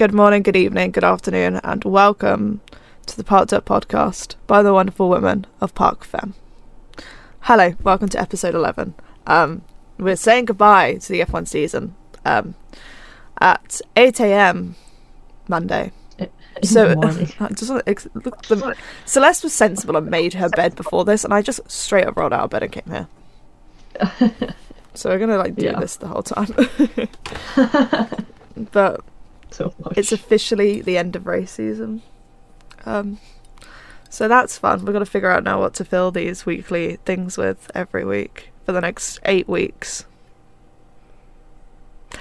Good morning, good evening, good afternoon, and welcome to the Parked Up podcast by the wonderful women of Park Fem. Hello, welcome to episode 11. Um, we're saying goodbye to the F1 season um, at 8 a.m. Monday. So, ex- look, the, Celeste was sensible and made her bed before this, and I just straight up rolled out of bed and came here. So we're gonna like do Yeah. this the whole time. but so much. it's officially the end of race season. Um, so that's fun. We've got to figure out now what to fill these weekly things with every week for the next eight weeks.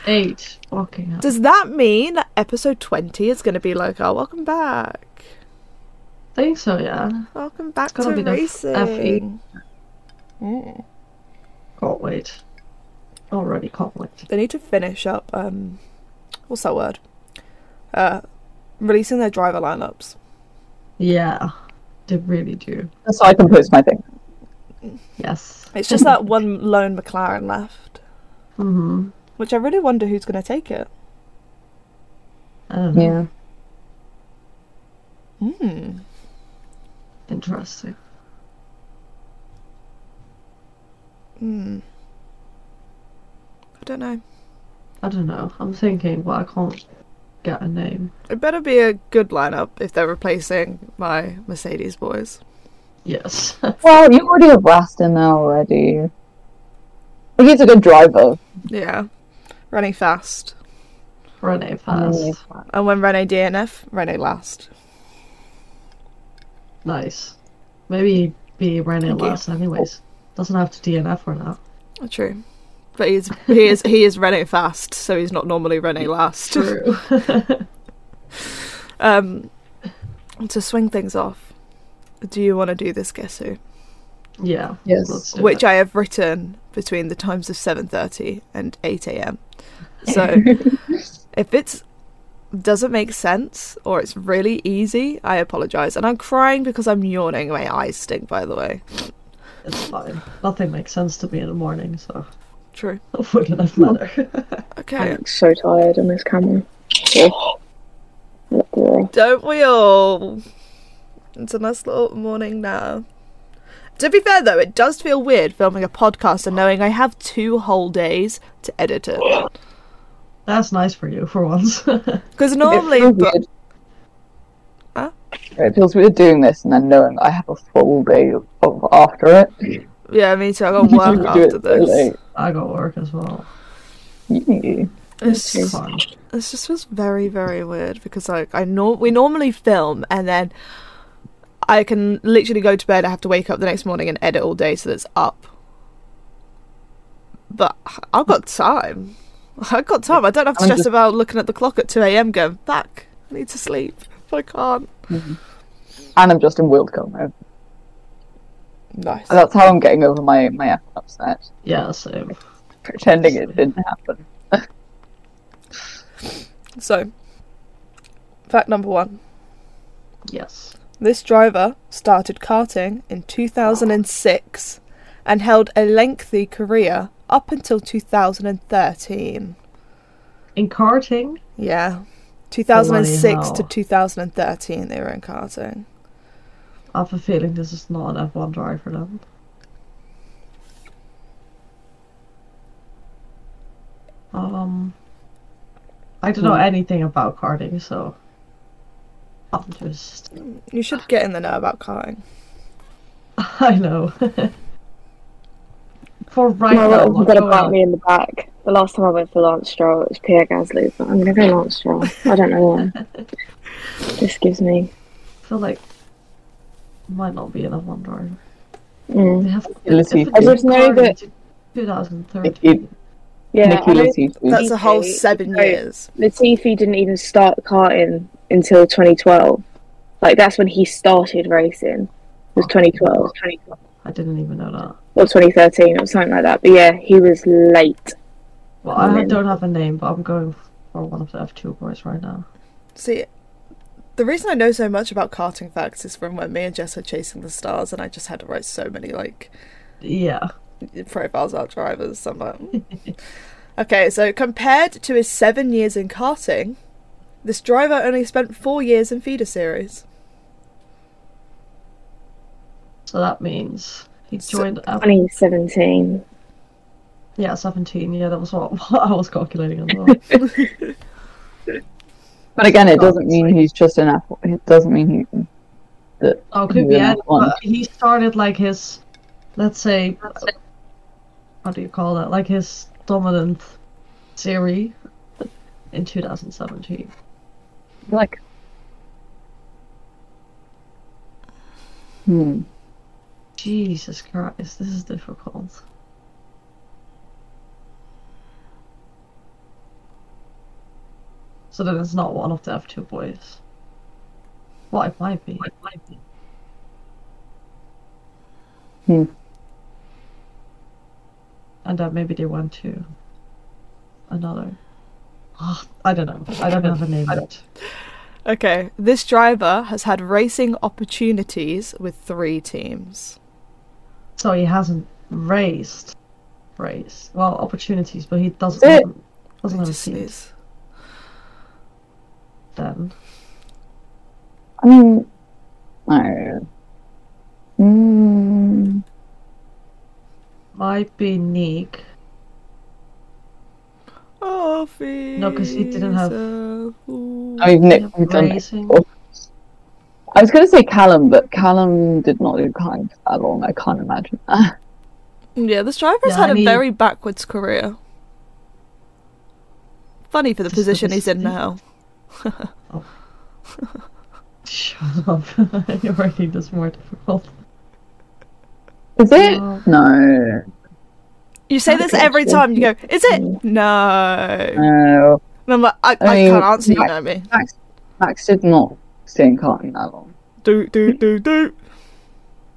eight. Fucking hell. Does that mean that episode twenty is gonna be like, "Oh, welcome back, I think so, yeah. welcome back gonna to be racing"? F8. Mm. Can't wait. Already can't wait. They need to finish up. Um, what's that word? Uh, releasing their driver lineups. Yeah, they really do. So I can post my thing. Yes. It's just that one lone McLaren left, Mm-hmm. which I really wonder who's going to take it. I. Yeah. Hmm. Interesting. Hmm. I don't know. I don't know. I'm thinking, but I can't get a name. It better be a good lineup if they're replacing my Mercedes boys. Yes. Well, you already have Rast in there already. But he's a good driver. Yeah. Running fast. Rene fast. And when Rene DNF, Rene last. Nice. Maybe be Rene Thank you. last anyways. Doesn't have to DNF or not. True. But he's he is he is Rene fast, so he's not normally Rene last. True. Um to swing things off, do you want to do this guess who? yeah. Yes. Which it. I have written between the times of seven thirty and eight AM. So if it's doesn't make sense or it's really easy, I apologize. And I'm crying because I'm yawning. My eyes stink, by the way. It's fine. Nothing makes sense to me in the morning, so True. it wouldn't matter. Okay. I'm so tired on this camera. Oh. Don't we all? It's a nice little morning now. To be fair, though, it does feel weird filming a podcast and knowing I have two whole days to edit it. That's nice for you for once. Because normally, it feels but weird. Huh? It feels weird doing this and then knowing I have a full day of, of after it. Yeah, me too. I got work after this. late. I got work as well. Yeah. It's It's fun. This just was very, very weird because like I know we normally film and then I can literally go to bed. I have to wake up the next morning and edit all day so that's up. But I've got time. I've got time. I don't have to stress just- about looking at the clock at two a.m. Going back. I need to sleep. But I can't. Mm-hmm. And I'm just in World Cup mode. Nice. That's how I'm getting over my, my F upset. Yeah, so Pretending it didn't happen. So, fact number one: Yes. this driver started karting in 2006 and held a lengthy career up until 2013. In karting, Yeah. 2006 to 2013 they were in karting. I have a feeling this is not an F1 driver then. Um, I don't know Hmm. anything about karting, so I'm just. You should get in the know about karting. I know. For right My now, little what's gonna going bite on? me in the back. The last time I went for Lance Stroll, it was Pierre Gasly, but I'm gonna go Lance Stroll. I don't know why. this gives me. I feel like might not be an F1 driver. Mm. They have. Latifi. if it's I just know that- to 2013. Nikki, Yeah, Nikki I know Latifi. That's a whole seven so- years. Latifi didn't even start karting until 2012. Like that's when he started racing. It was 2012, 2012 I didn't even know that. or 2013 or something like that. But yeah, he was late. Well, I don't have a name, but I'm going for one of the F2 boys right now. See, the reason I know so much about karting facts is from when me and Jess were chasing the stars, and I just had to write so many like Yeah. profiles about drivers. So like, mm. okay, so compared to his seven years in karting, This driver only spent four years in feeder series. So that means he joined. F- 2017. yeah, 17. Yeah, that was what, what I was calculating as well. But again, it doesn't mean he's just an apple. It doesn't mean he. That Oh, could be. Yeah, he started like his, let's say, how do you call that? Like his dominant series in 2017. like. Hmm. Jesus Christ, this is difficult. So then it's not one of the F2 boys. Well, it might be. It might be. Hmm. And then maybe they went to another. Ah, I don't know. I don't have a name yet. Okay, this driver has had racing opportunities with three teams. So he hasn't raced. Raced. Well, opportunities, but he doesn't, It- doesn't, doesn't have a Just seat is- then. I mean, I don't. Mm, Might be Neek. Oh, No, 'cause he didn't have- Fisa. I mean, Nick, Yeah, we've done it I was going to say Callum, but Callum did not do karting for that long. I can't imagine that. Yeah, this driver's Yeah, had I a mean- very backwards career. Funny for the Just position he's in this- now. Shut up. You're making this more difficult. Is it? No. No. You say this every time. You go, "Is it?" No. No. And I'm like, I, I, I mean, can't answer. You Max- know me. Max, Max did not stay in karting that long. Do do do do.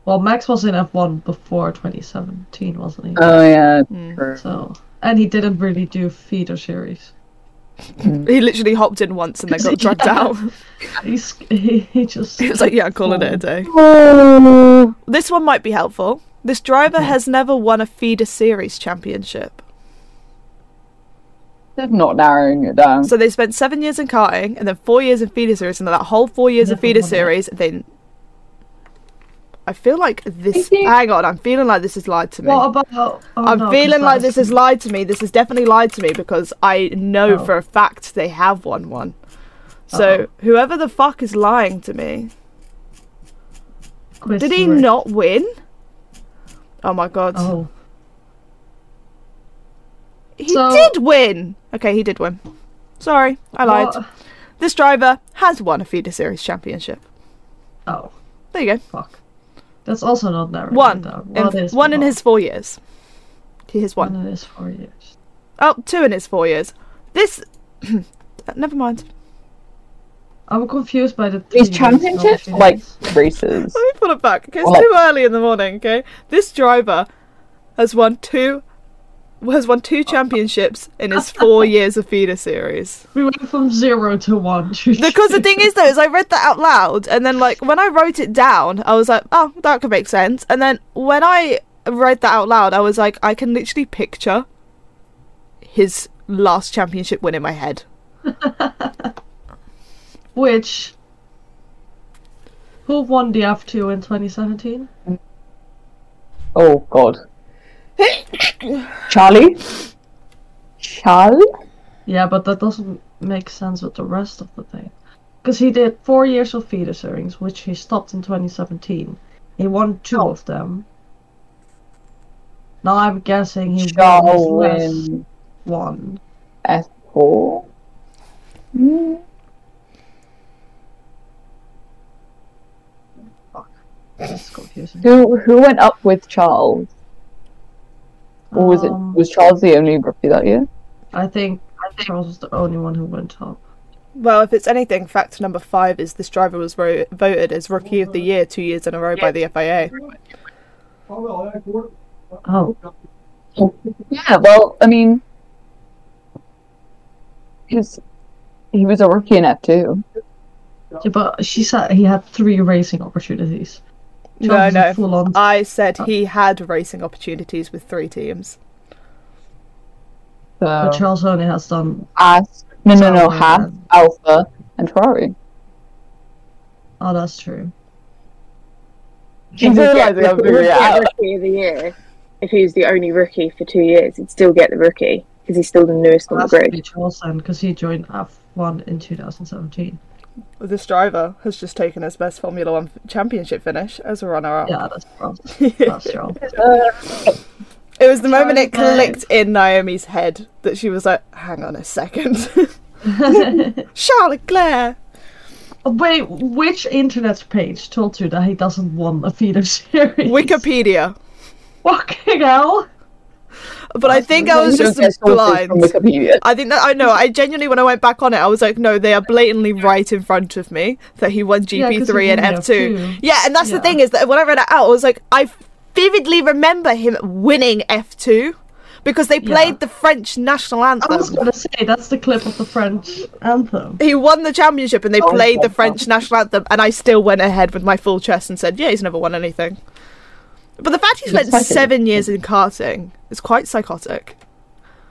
Well, Max was in F1 before 2017, wasn't he? Oh, yeah. Mm. true. so, and he didn't really do feeder series. Mm. He literally hopped in once and then got dragged Yeah. out. He's, he, just. He was like, "Yeah, calling it a oh. day." Oh. This one might be helpful. This driver has never won a feeder series championship. They're not narrowing it down. So they spent seven years in karting and then four years in feeder series, and that whole four years of feeder won it. series, they. I feel like this. Hang on, I'm feeling like this is lied to me. What about. Oh, I'm no, feeling like this is lied to me. This is definitely lied to me because I know Oh. for a fact they have won one. So Uh-oh. whoever the fuck is lying to me, did he Rick. not win? Oh my god, Oh. he so- did win. Okay, he did win. Sorry, I lied. What? This driver has won a feeder series championship. Oh, There you go. fuck. That's also not narrowing One. it down. In, What is one in his four years. He has One won. in his four years. Oh, two in his four years. This. Uh, never mind. I'm confused by the These three championships like races. Let me pull it back. Okay, it's Or like- too early in the morning. Okay, this driver has won two has won two championships in his four years of feeder series. We went from zero to one. Because the thing is, though, is I read that out loud, and then like when I wrote it down, I was like, oh, that could make sense. And then when I read that out loud, I was like, I can literally picture his last championship win in my head. Which. Who won the F2 in 2017? Oh God. Charlie. Charlie. Yeah, but that doesn't make sense with the rest of the thing. Because he did four years of feeder series, which he stopped in 2017. He won two Oh. of them. Now I'm guessing he won his last win one. F four. Hmm. This is confusing. Who who went up with Charles? Or was it Um, was Charles the only rookie that year? I think Charles was the only one who went up. Well, if it's anything, fact number five is this driver was ro- voted as Rookie of the Year two years in a row by the FIA. Oh, Yeah. Well, I mean, his he was a rookie in F two. yeah, but she said he had three racing opportunities. No, no. Full on. I said oh. he had racing opportunities with three teams. but Charles only has done. Haas. No, no, no. Sauber Haas, and- Alpha, and Ferrari. Oh, that's true. He would get realising I'm the it rookie of the year. If he was the only rookie for two years, he'd still get the rookie because he's still the newest on the grid. Charles because he joined F1 in 2017. This driver has just taken his best Formula One championship finish as a runner-up. Yeah, that's Charles. That's Charles. It was the moment it clicked in Naomi's head that she was like, "Hang on a second, Charles Leclerc." Oh, wait, which internet page told you that he doesn't want a feeder series? Wikipedia. Fucking hell! But I think I was just don't get sources blind. I think that I know. I genuinely, when I went back on it, I was like, no, they are blatantly right in front of me that he won GP3 he and F2. F2. Yeah, and that's the thing is that when I read it out, I was like, I vividly remember him winning F2 because they played Yeah. the French national anthem. I was gonna say that's the clip of the French anthem. He won the championship and they Oh, played the. French national anthem, and I still went ahead with my full chest and said, yeah, he's never won anything. But the fact he spent psychic. seven years in karting is quite psychotic.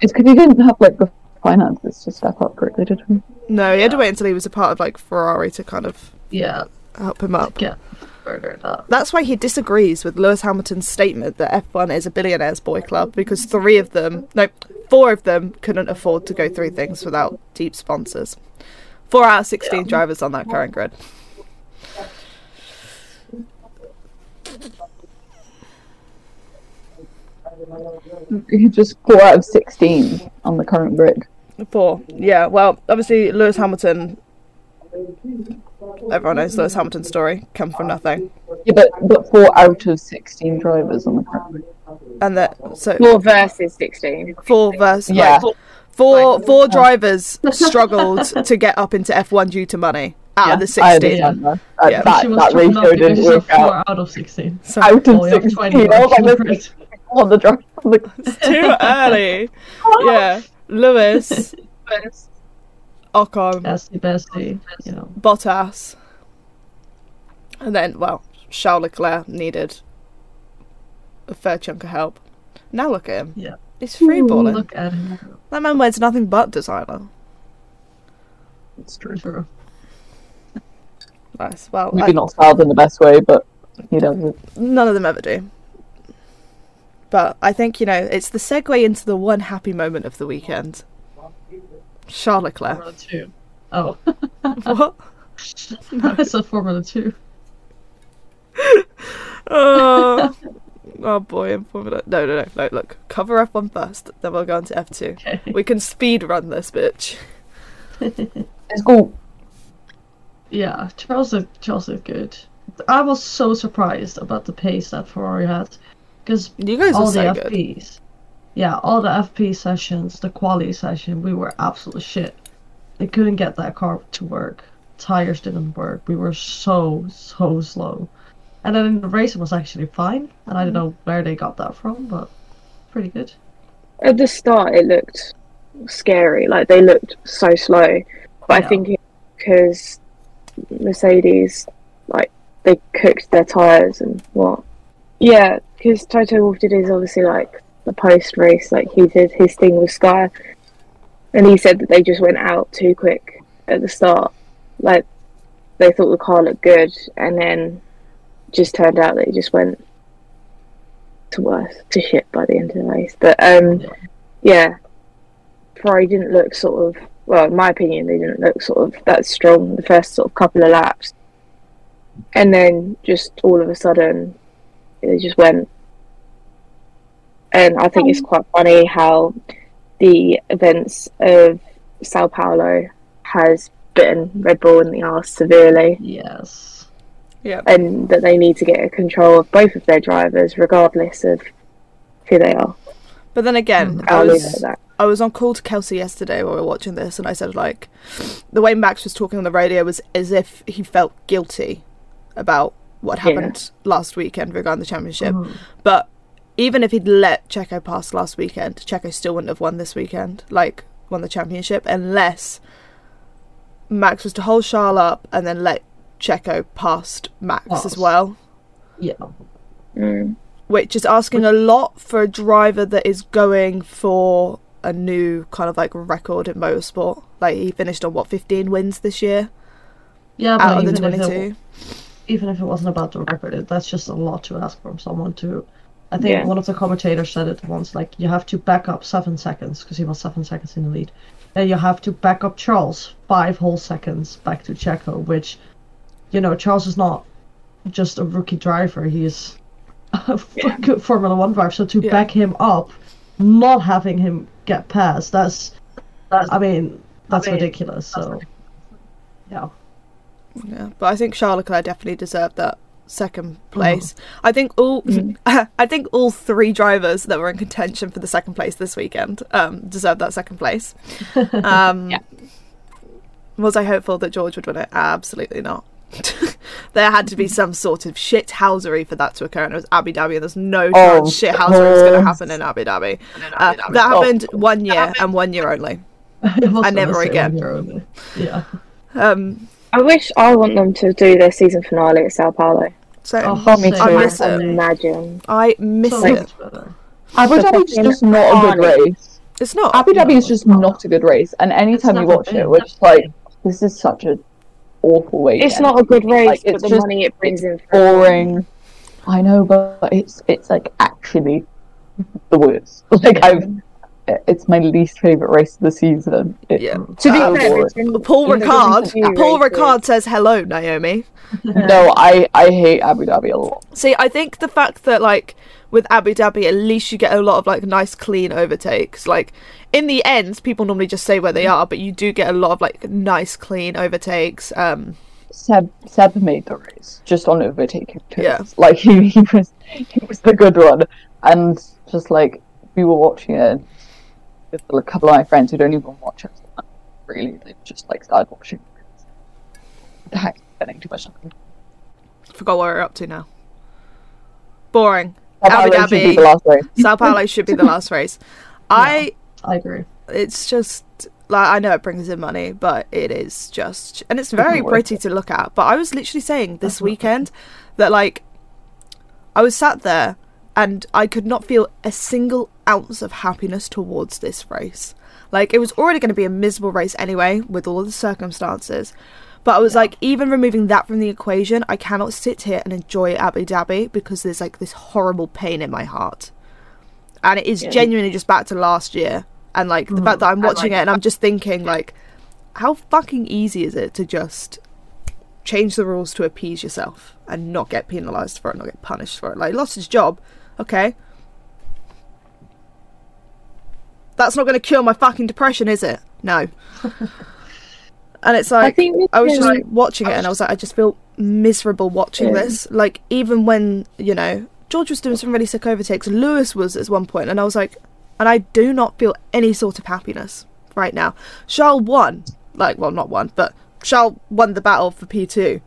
It's because he didn't have like the finances to step up quickly, did he? No, he had to wait until he was a part of like Ferrari to kind of Yeah, help him up. get further up. That's why he disagrees with Lewis Hamilton's statement that F1 is a billionaires boy club because three of them, no, four of them couldn't afford to go through things without deep sponsors. Four out of 16 drivers on that current grid. He just four out of sixteen on the current grid. Four. Yeah, well, obviously, Lewis Hamilton. Everyone knows Lewis Hamilton's story. Come from nothing. Yeah, but but four out of sixteen drivers on the current grid. And that, so, Four versus sixteen. four versus. Yeah. Like, four, four drivers struggled to get up into F1 due to money out Yeah, of the 16. understand that. Yeah. that, she was that talking ratio didn't she's work four out. out of 16. So, Out of Oh, you have 16. 20 I was like, on the this is on the drive. it's too early. Yeah. Lewis, Ocon, Bestie, bestie, you know. Bottas. And then, well, Charles Leclerc needed a fair chunk of help. Now look at him. Yeah. He's freeballing. Look at him. That man wears nothing but designer. It's true. True. Nice. Well, Maybe I- not styled in the best way, but he does it. none of them ever do. But I think, you know, it's the segue into the one happy moment of the weekend. Charlotte Leclerc. Formula 2. Oh, what? I said Formula 2. Oh, oh boy, in Formula. No, no, no, no. Look, cover F1 first, then we'll go on to F2. Okay. We can speed run this bitch. Let's go. Yeah, Charles is, Charles is good. I was so surprised about the pace that Ferrari had. Because You guys all the so good. FPs. Yeah, all the FP sessions, the quality session, we were absolute shit. They couldn't get that car to work. Tires didn't work. We were so, so slow. And then in the race it was actually fine. And I don't know mm-hmm. where they got that from, but pretty good. At the start, it looked scary. Like they looked so slow. But I Yeah. think because Mercedes, like they cooked their tires and what. Yeah, because Toto Wolff did his obviously like the post race, like he did his thing with Sky, and he said that they just went out too quick at the start. Like they thought the car looked good, and then just turned out that it just went to worse to shit by the end of the race. But um, yeah, Ferrari didn't look sort of well, in my opinion, they didn't look sort of that strong the first sort of couple of laps, and then just all of a sudden, they just went. And I think it's quite funny how the events of Sao Paulo has bitten Red Bull in the arse severely Yes. Yeah. and that they need to get a control of both of their drivers, regardless of who they are. But then again, Mm. I I'll leave was that. I was on call to Kelsey yesterday while we were watching this, and I said like, the way Max was talking on the radio was as if he felt guilty about what Yeah. happened last weekend regarding the championship. Mhm. But even if he'd let Checo pass last weekend, Checo still wouldn't have won this weekend, like won the championship, unless Max was to hold Charles up and then let Checo past Max as well. Yeah. Mm. Which is asking a lot for a driver that is going for a new kind of like record in motorsport. Like he finished on what, 15 wins this year? Yeah, out of the even if, it, 22. Even if it wasn't about the record, it, that's just a lot to ask from someone to. I think Yeah. one of the commentators said it once, like you have to back up seven seconds because he was seven seconds in the lead. And you have to back up Charles five whole seconds back to Checo, which, you know, Charles is not just a rookie driver; he's a good Formula One driver. So to Yeah. back him up, not having him get past, that's, I mean, that's mean, ridiculous. So, yeah. Yeah, but I think Charles Leclerc definitely deserved that second place. I think all I think all three drivers that were in contention for the second place this weekend um, deserved that second place. Um, Was I hopeful that George would win it? Absolutely not. there had to be some sort of shithousery for that to occur, and it was Abu Dhabi, and there's no Oh, chance shithousery was going to happen in Abu Dhabi. Uh, that happened one year and one year only. And never again. on your. Yeah. Um, I wish I want them to do their season finale at Sao Paulo. so Oh, me same. too. I miss it. Imagine. I miss So it. Abu Dhabi is just not a good race. It's not. Abu Dhabi No, is just not. not a good race, and anytime you watch it, we're just like, this is such an awful way. It's not a good race, Like, but it's the just- money it brings in. for- boring. I know, but it's it's like actually the worst. Like I've, it's my least favorite race of the season. It's Yeah. To be fair, boring. in- Paul Ricard. Paul races. Ricard says hello, Naomi. No, I I hate Abu Dhabi a lot. See, I think the fact that like with Abu Dhabi, at least you get a lot of like nice clean overtakes. Like in the end, people normally just say where they are, but you do get a lot of like nice clean overtakes. Um, Seb Seb made the race just on overtaking turns. Yeah. Like he, he was he was the good one, and just like we were watching it with a couple of my friends who don't even watch it. Really, they just like started watching. The heck, spending too much time. forgot what we're up to now. Boring. Abu Abu Dhabi should be the last race. Sao Paulo should be the last race. I. I agree. It's just like I know it brings in money, but it is just and it's very pretty to look at. But I was literally saying this weekend that like I was sat there and I could not feel a single ounce of happiness towards this race. Like it was already going to be a miserable race anyway with all of the circumstances. But I was like, even removing that from the equation, I cannot sit here and enjoy Abu Dhabi because there's like this horrible pain in my heart. And it is genuinely just back to last year. And like the fact mm. that I'm watching it and I'm just thinking, like, how fucking easy is it to just change the rules to appease yourself and not get penalised for it, not get punished for it? Like, lost his job. Okay. That's not going to cure my fucking depression, is it? No. and it's like, I, this was just like- watching it and I was like, I just feel miserable watching Yeah. this. Like, even when, you know, George was doing some really sick overtakes, Lewis was at one point, and I was like, and I do not feel any sort of happiness right now. Charles won, like, well, not won, but Charles won the battle for P2.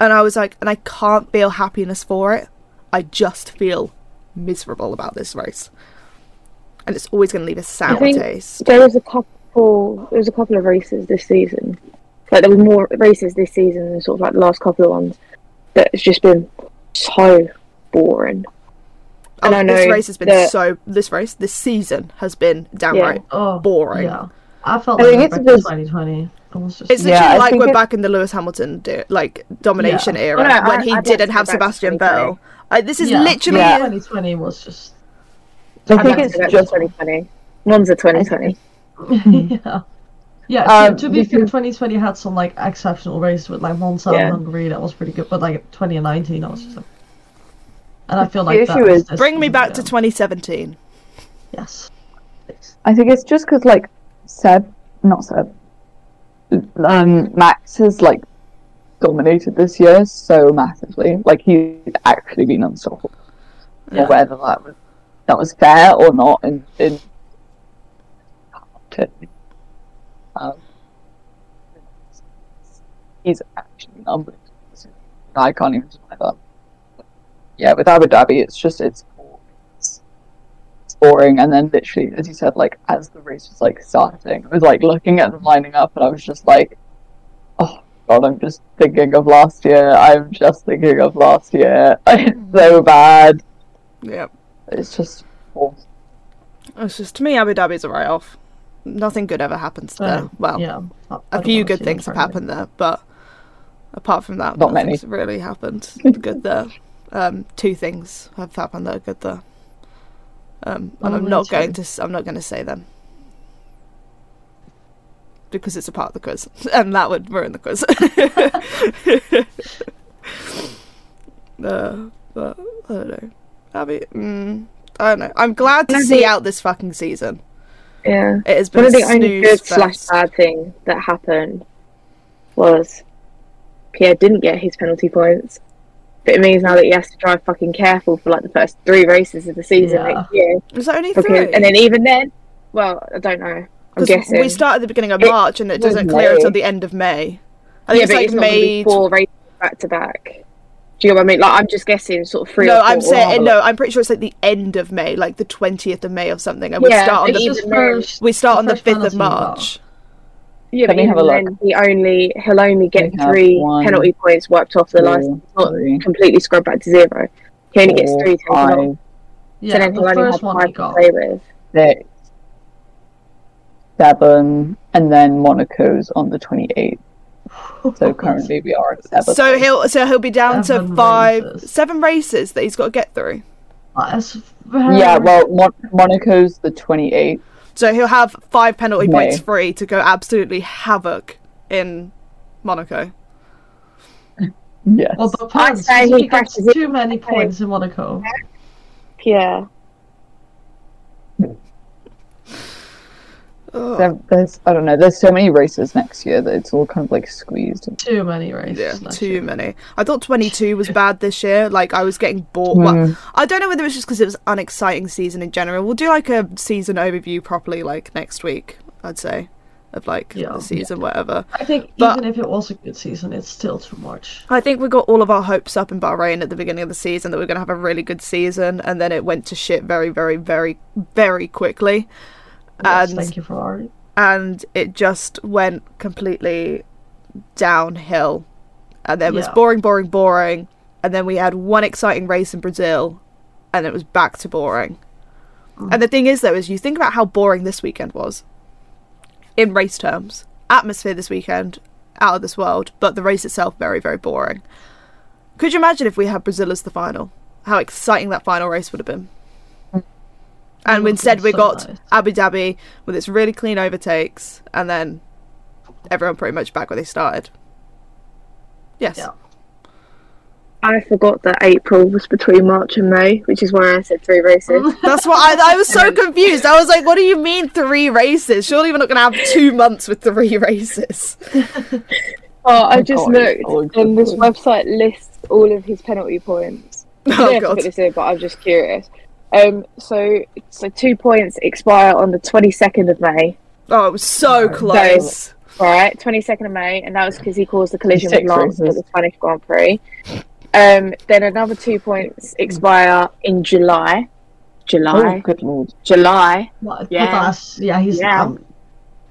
And I was like, and I can't feel happiness for it. I just feel miserable about this race. And it's always going to leave a sour think- taste. There was a couple. There was a couple of races this season. Like there was more races this season than sort of like the last couple of ones. That has just been so boring. And Oh, I this race has been that- so. This race, this season has been downright Oh, boring. Yeah. I felt I like we're it's back because- 2020. Just It's literally I like we're it- back in the Lewis Hamilton do- like domination Yeah. era Oh, no, when I- he I'd didn't have go back to Sebastian 2020. Vettel. I, this is yeah, literally yeah, 2020 was just I I'd think it's to go back to just 2020. Monza 2020. yeah. Yeah, Um, to, to be fair, 2020 had some like exceptional races with like Monza Yeah. and Hungary that was pretty good, but like 2019, I was just like, and I feel The like that issue was is- bring me back yeah. to 2017. yes. Please. I think it's just because like Seb, not Seb, um, Max has like dominated this year so massively. Like he's actually been unstoppable. Yeah. Whether that was that was fair or not, in in um, he's actually unbelievable. I can't even deny that. Yeah, with Abu Dhabi, it's just it's boring. And then literally, as you said, like as the race was like starting, I was like looking at them lining up, and I was just like, oh god, I'm just thinking of last year. I'm just thinking of last year. It's so bad. Yeah, It's just awful. it's just to me Abu Dhabi's a write off. Nothing good ever happens there. Uh, well, yeah, I- I a few good things have happened there, but Apart from that, Not many. nothing's really happened good there. Um, two things have happened that are good there. Um, and I'm not two. going to. s- I'm not going to say them because it's a part of the quiz, and that would ruin the quiz. uh, but I don't know. Abby, mm, I don't know. I'm glad to see out this fucking season. Yeah. It has been One of the only snooze good slash bad thing that happened was Pierre didn't get his penalty points. But it means now that he has to drive fucking careful for like the first three races of the season Yeah. next year. Was that only Because, three? and then even then, well, I don't know. I'm 'Cause guessing. we start at the beginning of It March and it doesn't clear May. until the end of May. I think yeah, it's but like it's not May. four races back to back. Do you know what I mean? Like I'm just guessing, sort of three. No, or 4 I'm saying no. I'm pretty sure it's like the end of May, like the twentieth of May or something, and we Yeah, start on the even Just then- first- we start on the fifth of penalty well. March. Yeah, Let but me have even a look. then, he only he'll only get We have three one, penalty points wiped off the two, license, not three, completely scrubbed back to zero. He only gets three taken off. Yeah, so then the he'll only first have one five he to got. play with. six, seven, and then Monaco's on the 28th. So currently we are at seven. So he'll so he'll be down to five, races. seven races that he's got to get through. Very... Yeah, well, Mon- Monaco's the 28th. So he'll have five penalty May. points free to go absolutely havoc in Monaco. Yes. Well, but points. say he he got crashes too many points in Monaco. Yeah. There- there's, I don't know, there's so many races next year that it's all kind of like squeezed. Too many races. Yeah, next too year. many. I thought 22 was bad this year. Like, I was getting bored. Well, Mm. I don't know whether it's just because it was an exciting season in general. We'll do like a season overview properly, like next week, I'd say, of like Yeah. the season, whatever. I think But- even if it was a good season, it's still too much. I think we got all of our hopes up in Bahrain at the beginning of the season that we are going to have a really good season, and then it went to shit very, very, very, very quickly. Yes, And- thank you, Ferrari. and it just went completely downhill. And then it was Yeah. boring, boring, boring. And then we had one exciting race in Brazil, and it was back to boring. Mm. And the thing is, though, is you think about how boring this weekend was in race terms. Atmosphere this weekend, out of this world, but the race itself, very, very boring. Could you imagine if we had Brazil as the final? How exciting that final race would have been. And oh, instead, we so got nice. Abu Dhabi with its really clean overtakes, and then everyone pretty much back where they started. Yes. Yeah. I forgot that April was between March and May, which is why I said three races. That's why I, I was so um, confused. I was like, what do you mean three races? Surely we're not going to have two months with three races. Oh, I Oh just God, it's so looked, and this website lists all of his penalty points. Oh, don't to God. put this in, but I'm just curious. Um, so, so two points expire on the 22nd of May, Oh, it was so No. close. right? 22nd of May, and that was because he caused the collision with Six Lance at the Spanish Grand Prix. Um, then another two points expire in July. Oh, July, good lord. July. But, Yeah. but yeah, he's Yeah. um,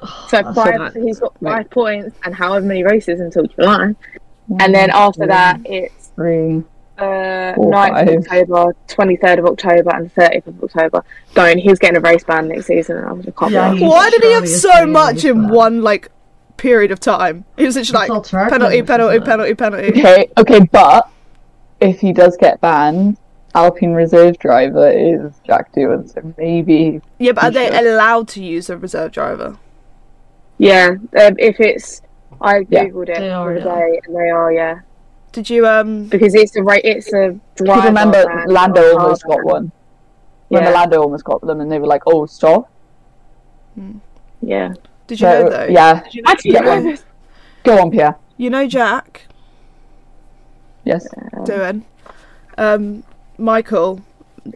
So that's five, not- so he's got Right. five points and however many races until July. And then after that, it's Three. Uh, Four, 9th of. October, 23rd of October, and 30th of October. Going, he's getting a race ban next season, and I was like, Yeah, be he- arsed. Why did he have so much in ban. one like period of time? He was literally like all penalty, penalty, penalty, penalty. Okay, okay, but if he does get banned, Alpine reserve driver is Jack Doohan, so maybe Yeah, but are they Sure. allowed to use a reserve driver? Yeah, um, if it's, I Yeah. googled it They the other day, and they are, yeah, Did you um? because it's a right. it's a driver. Because remember, ban, Lando almost got ban. one. Remember, Yeah, Lando almost got them, and they were like, "Oh, stop." yeah. Did you know So, though? yeah, Did you know, I didn't know this. go on, Pierre. you know Jack Yes. doing. Um, Michael,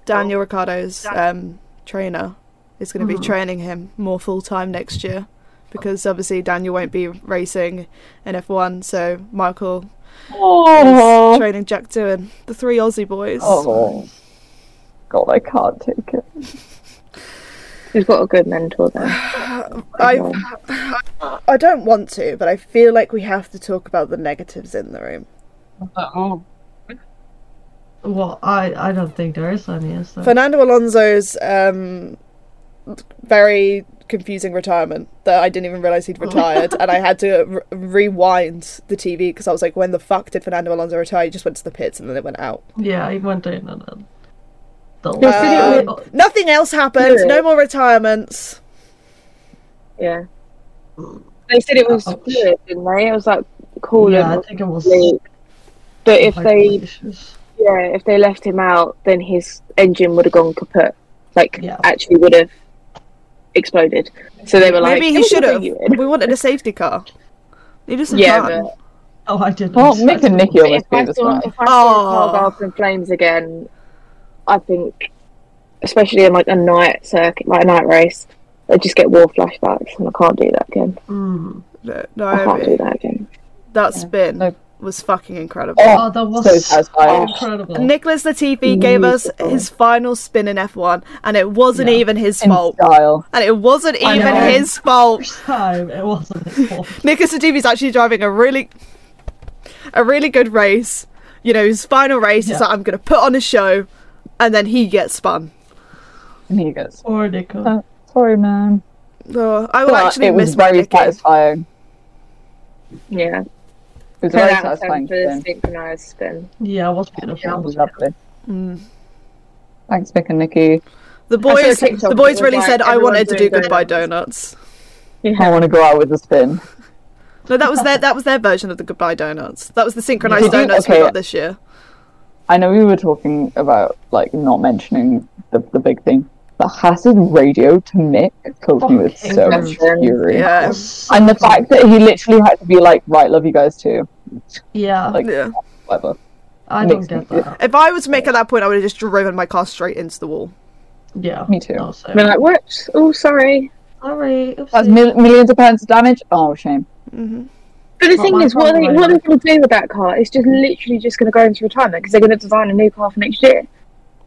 Daniel Ricciardo's um trainer, is going to be Mhm. training him more full time next year because obviously Daniel won't be racing in F1, so Michael is Oh, training Jack Doohan the three Aussie boys. oh, God, I can't take it. He's got a good mentor there. I I don't want to, but I feel like we have to talk about the negatives in the room. Well, I, I don't think there is any, is there? Fernando Alonso's um, very confusing retirement that I didn't even realize he'd retired, and I had to r- rewind the TV because I was like, when the fuck did Fernando Alonso retire? He just went to the pits and then it went out. Yeah, he went in and then. The um, They said Nothing else happened. Yeah. No more retirements. Yeah. Mm. They said it was Ouch. fluid, didn't they? It was like coolant. yeah, I think it was. something. But if they, issues. yeah, if they left him out, then his engine would have gone kaput. Like, Yeah. actually would have exploded. So they were like, Maybe "Yeah, he we'll should have. We wanted a safety car. Needed some Yeah, fun. but Oh, I didn't. Well, Mick and Nicky But always if I do this one. if I saw Oh. a car go up in flames again, I think, especially in like a night circuit, like a night race, I just get war flashbacks, and I can't do that again. Mm. No, no, I can't do that again. that spin no. Was fucking incredible. Oh, that was so satisfying. incredible. Nicholas Latifi gave us his final spin in F1, and it wasn't Yeah. even his In fault. style. And it wasn't I even know. his fault. First time, it wasn't his fault. Nicholas Latifi's actually driving a really, a really good race. You know, his final race is like, I'm going to put on a show, and then he gets spun. And he goes, Or Nico. Uh, sorry, man. Oh, I will But actually it was miss my very Nicky. satisfying. Yeah. It was Ten very out of ten satisfying for the spin. synchronized spin. Yeah, it was It beautiful. was lovely. Mm. Thanks, Mick and Nikki. The I saw a boys, the boys really like, said I wanted to do everyone's goodbye doing donuts. I want to go out with a spin. No, that was their that was their version of the goodbye donuts. That was the synchronized Did you- donuts we got this year. I know we were talking about like not mentioning the, the big thing, but Haas's radio to Mick filled me with so much fury. Yeah. And the fact that he literally had to be like, right, love you guys too. Yeah, Like- Yeah. Whatever. I don't get me- that. If I was Mick at that point, I would have just driven my car straight into the wall. Yeah. Me too. No, I same. mean, like, whoops, oh, sorry. Sorry. That's mil- millions of pounds of damage. Oh, shame. hmm But the Not thing is, what are they, what are they going to do with that car? It's just literally just going to go into retirement because they're going to design a new car for next year.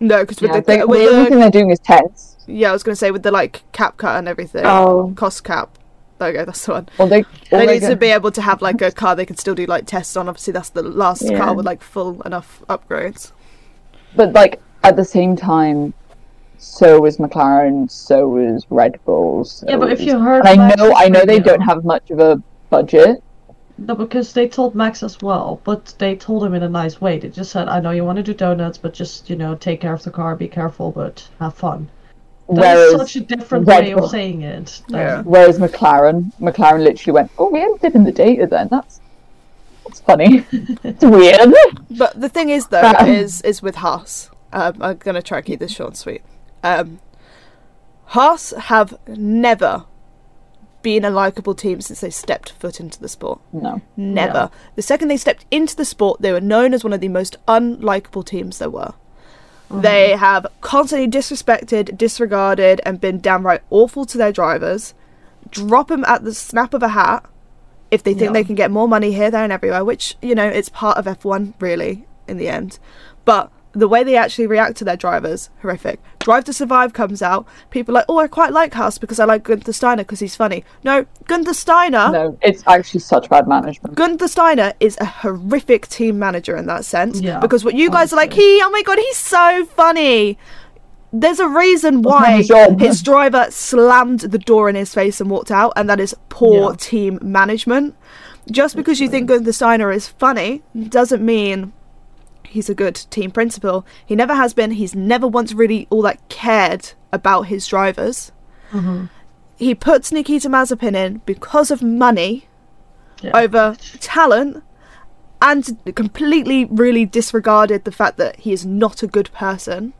No, because with Yeah, the, they, with the only thing they're doing is tests. yeah, I was gonna say with the like cap cut and everything, Oh. cost cap. There you go, that's the one. Well, they, all They they need to be able to have like a car they can still do like tests on. Obviously, that's the last Yeah. car with like full enough upgrades. But like at the same time, so is McLaren, so is Red Bull. So Yeah, but if you heard. I know, I know they don't have much of a budget. No, because they told Max as well, but they told him in a nice way. They just said, "I know you want to do donuts, but just you know, take care of the car, be careful, but have fun." That is Whereas, such a different Red way Bull- of saying it. than- Yeah. whereas McLaren, McLaren literally went, "Oh, we ended in the data then. That's that's funny. it's weird." But the thing is, though, But- is is with Haas. Um, I'm gonna try and keep this short and sweet. Um, Haas have never been a likable team since they stepped foot into the sport. No, Never. The second they stepped into the sport, they were known as one of the most unlikable teams there were. Mm. They have constantly disrespected, disregarded, and been downright awful to their drivers. Drop them at the snap of a hat if they think they can get more money here, there, and everywhere, which, you know, it's part of F1, really, in the end. But the way they actually react to their drivers, horrific. Drive to Survive comes out, people are like, oh, I quite like Haas because I like Gunther Steiner because he's funny. No, Gunther Steiner. no, it's actually such bad management. Gunther Steiner is a horrific team manager in that sense. Yeah, because what you guys are like, he, oh my god, he's so funny. There's a reason why his his driver slammed the door in his face and walked out, and that is poor Yeah. team management. Just because you think Gunther Steiner is funny doesn't mean he's a good team principal. He never has been. He's never once really all that cared about his drivers. Mhm. He puts Nikita Mazepin in because of money Yeah. over talent and completely really disregarded the fact that he is not a good person.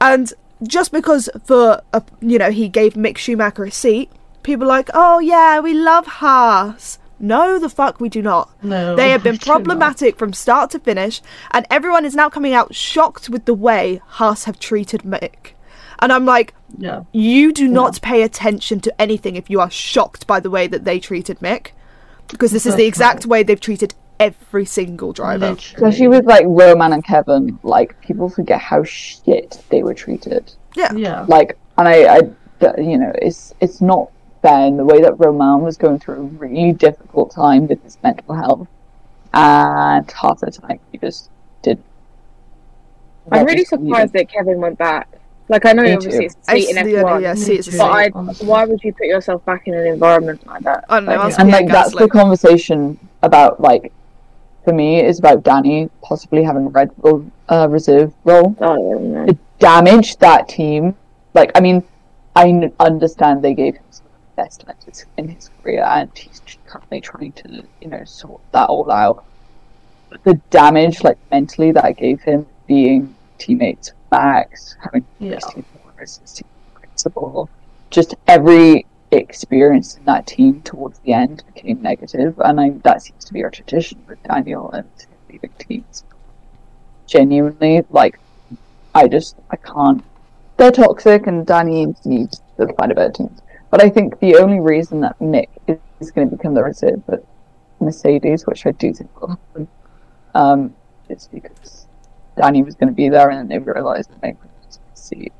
And just because for a, you know he gave Mick Schumacher a seat, people are like, "Oh yeah, we love Haas." No, the fuck we do not. No, They have been we do not. problematic from start to finish, and everyone is now coming out shocked with the way Haas have treated Mick. And I'm like, Yeah. you do not pay attention to anything if you are shocked by the way that they treated Mick, because this is the exact right. way they've treated every single driver. Especially with like Roman and Kevin, like people forget how shit they were treated. Yeah. Yeah. Like, and I, I, you know, it's it's not fair in the way that Roman was going through a really difficult time with his mental health, and half the time he just didn't. I'm really what was surprised that Kevin went back Like I know Me obviously too. it's a seat It's in the- F1, yeah, seat is but I, why would you put yourself back in an environment like that? I don't know. Like, and like that's Gasly. the conversation about like for me is about Danny possibly having a Red Bull uh, reserve role. I don't. The damage that team, like I mean, I n- understand they gave him some of the best times in his career, and he's currently trying to you know sort that all out. But the damage, like mentally, that it gave him being teammates, Max, having Yeah. his team as his team principal, just every experience in that team towards the end became negative, and I, that seems to be our tradition with Daniel and leaving teams. Genuinely, like, I just I can't. They're toxic, and Danny needs to find a better team. But I think the only reason that Mick is, is going to become the reserve at Mercedes, which I do think will happen, um, is because Danny was going to be there, and they realised that Mick was see.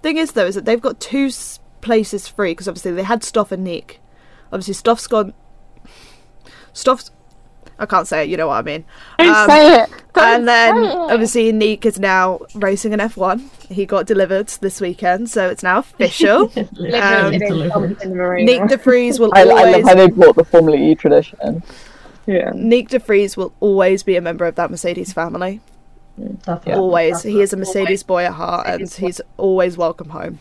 Thing is, though, is that they've got two places free because obviously they had Stoff and Nyck. Obviously, Stoff's gone. Stoff's. I can't say it. You know what I mean. Um, say it. and then obviously Nyck is now racing an F1. He got delivered this weekend, so it's now official. Um, delivered. Nyck De Vries will I, I love always how they brought the Formula E tradition. yeah. Nyck De Vries will always be a member of that Mercedes family. Definitely. always. He is a Mercedes boy at heart, and he's always welcome home.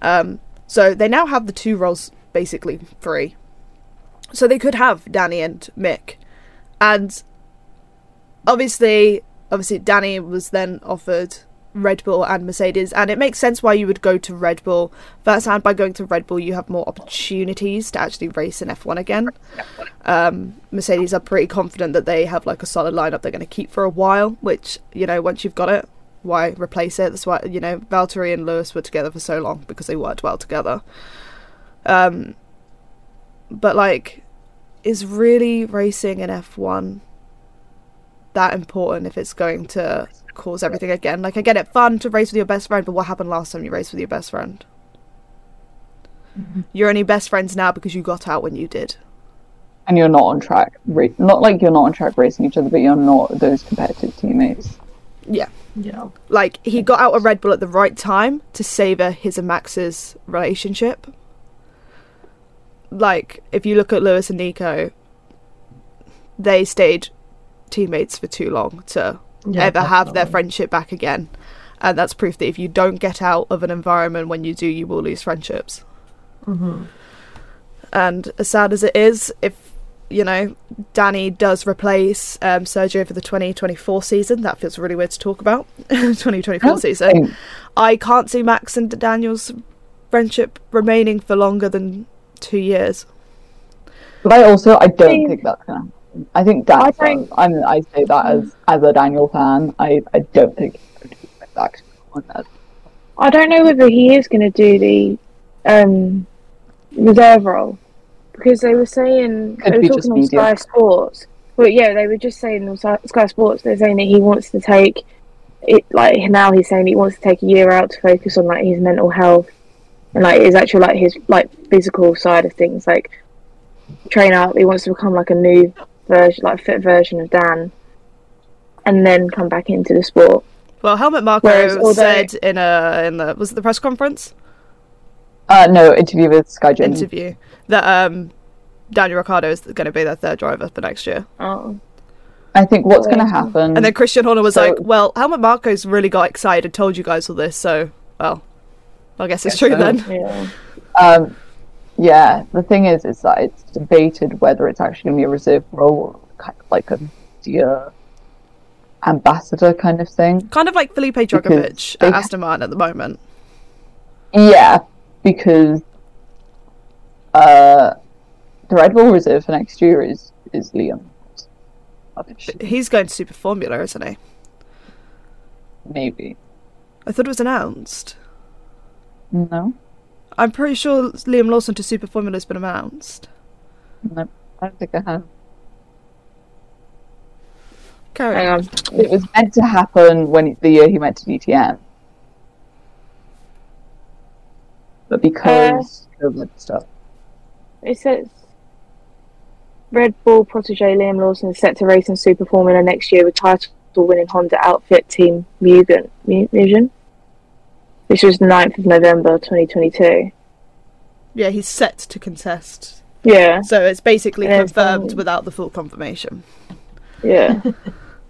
Um, so they now have the two roles basically free. So they could have Danny and Mick, and obviously, obviously Danny was then offered Red Bull and Mercedes, and it makes sense why you would go to Red Bull. First Firsthand, by going to Red Bull, you have more opportunities to actually race in F1 again. Um, Mercedes are pretty confident that they have like a solid lineup they're going to keep for a while. Which you know, once you've got it, why replace it? That's why you know Valtteri and Lewis were together for so long because they worked well together. Um, but like, is really racing in F1 that important if it's going to cause everything again? Like, I get it, fun to race with your best friend, but what happened last time you raced with your best friend? Mm-hmm. You're only best friends now because you got out when you did. And you're not on track. Ra- not like you're not on track racing each other, but you're not those competitive teammates. Yeah. Yeah. Like, he got out a Red Bull at the right time to savour his and Max's relationship. Like, if you look at Lewis and Nico, they stayed teammates for too long to Yeah, ever have their friendship back again. And that's proof that if you don't get out of an environment when you do, you will lose friendships. Mhm. And as sad as it is, if you know Danny does replace um, Sergio for the 2024 season, that feels really weird to talk about. 2024 season, I can't see Max and Daniel's friendship remaining for longer than two years. But I also I don't mean- think that's gonna happen. I think Dan I does. don't- I'm I say that as as a Daniel fan. I, I don't think he's going to go back on that. I don't know whether he is going to do the um, reserve role because they were saying Could they were talking on media. Sky Sports. But yeah, they were just saying on Sky Sports. They're saying that he wants to take it. Like now, he's saying he wants to take a year out to focus on like his mental health and like his actual like his like physical side of things. Like train up. He wants to become like a new version, like fit version of Dan, and then come back into the sport. Well, Helmut Marko Whereas although- said in a in the was it the press conference Uh, no interview with Sky Jim. interview that um, Daniel Ricciardo is going to be their third driver for next year. Oh, I think what's going to happen. And then Christian Horner was So- like, "Well, Helmut Marko's really got excited and told you guys all this, so well, I guess it's Guess true so. then." yeah. Um, yeah, the thing is, is that it's debated whether it's actually going to be a reserve role or kind of like a dear ambassador kind of thing. Kind of like Felipe Drugovich at Aston Martin at the moment. Yeah, because uh, the Red Bull reserve for next year is is Liam. He's going to Super Formula, isn't he? Maybe I thought it was announced. no, I'm pretty sure Liam Lawson to Super Formula has been announced. no, I don't think I have. Carry Hang on. on. It was meant to happen when the year he went to DTM, but because uh, COVID stuff. It says Red Bull protege Liam Lawson is set to race in Super Formula next year with title winning Honda outfit team Mugen, Mu- Mugen, which was 9th of November 2022. Yeah, he's set to contest. Yeah, So it's basically Yeah, confirmed fine. without the full confirmation. yeah.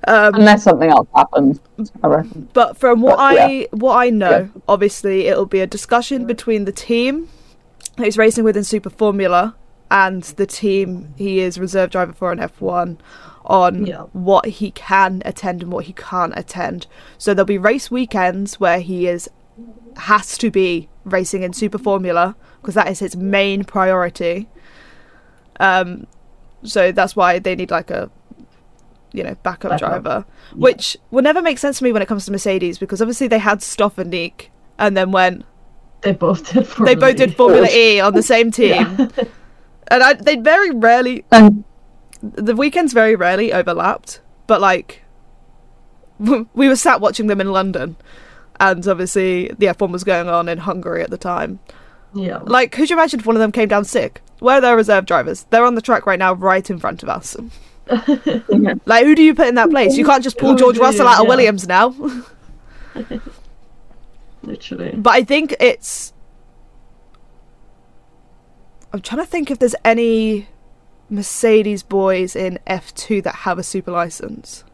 Um, Unless something else happens, I reckon. But from what But, I what I know, Yeah. obviously it'll be a discussion between the team that he's racing with in Super Formula and the team he is reserve driver for in F1 on Yeah. what he can attend and what he can't attend. So there'll be race weekends where he is has to be racing in Super Formula because that is his main priority. Um, so that's why they need like a you know backup, Backup. driver, which will never make sense to me when it comes to Mercedes because obviously they had Stoff and Nyck, and then when They both did. they Formula both did E. Formula E on the same team, Yeah. and I, they very rarely And the weekends very rarely overlapped, but like we were sat watching them in London, and obviously the F1 was going on in Hungary at the time. yeah. Like, could you imagine if one of them came down sick? Where are their reserve drivers? They're on the track right now, right in front of us. Like, who do you put in that place? You can't just pull George Russell out of yeah. Williams now. Literally. But I think it's. I'm trying to think if there's any Mercedes boys in F2 that have a super license.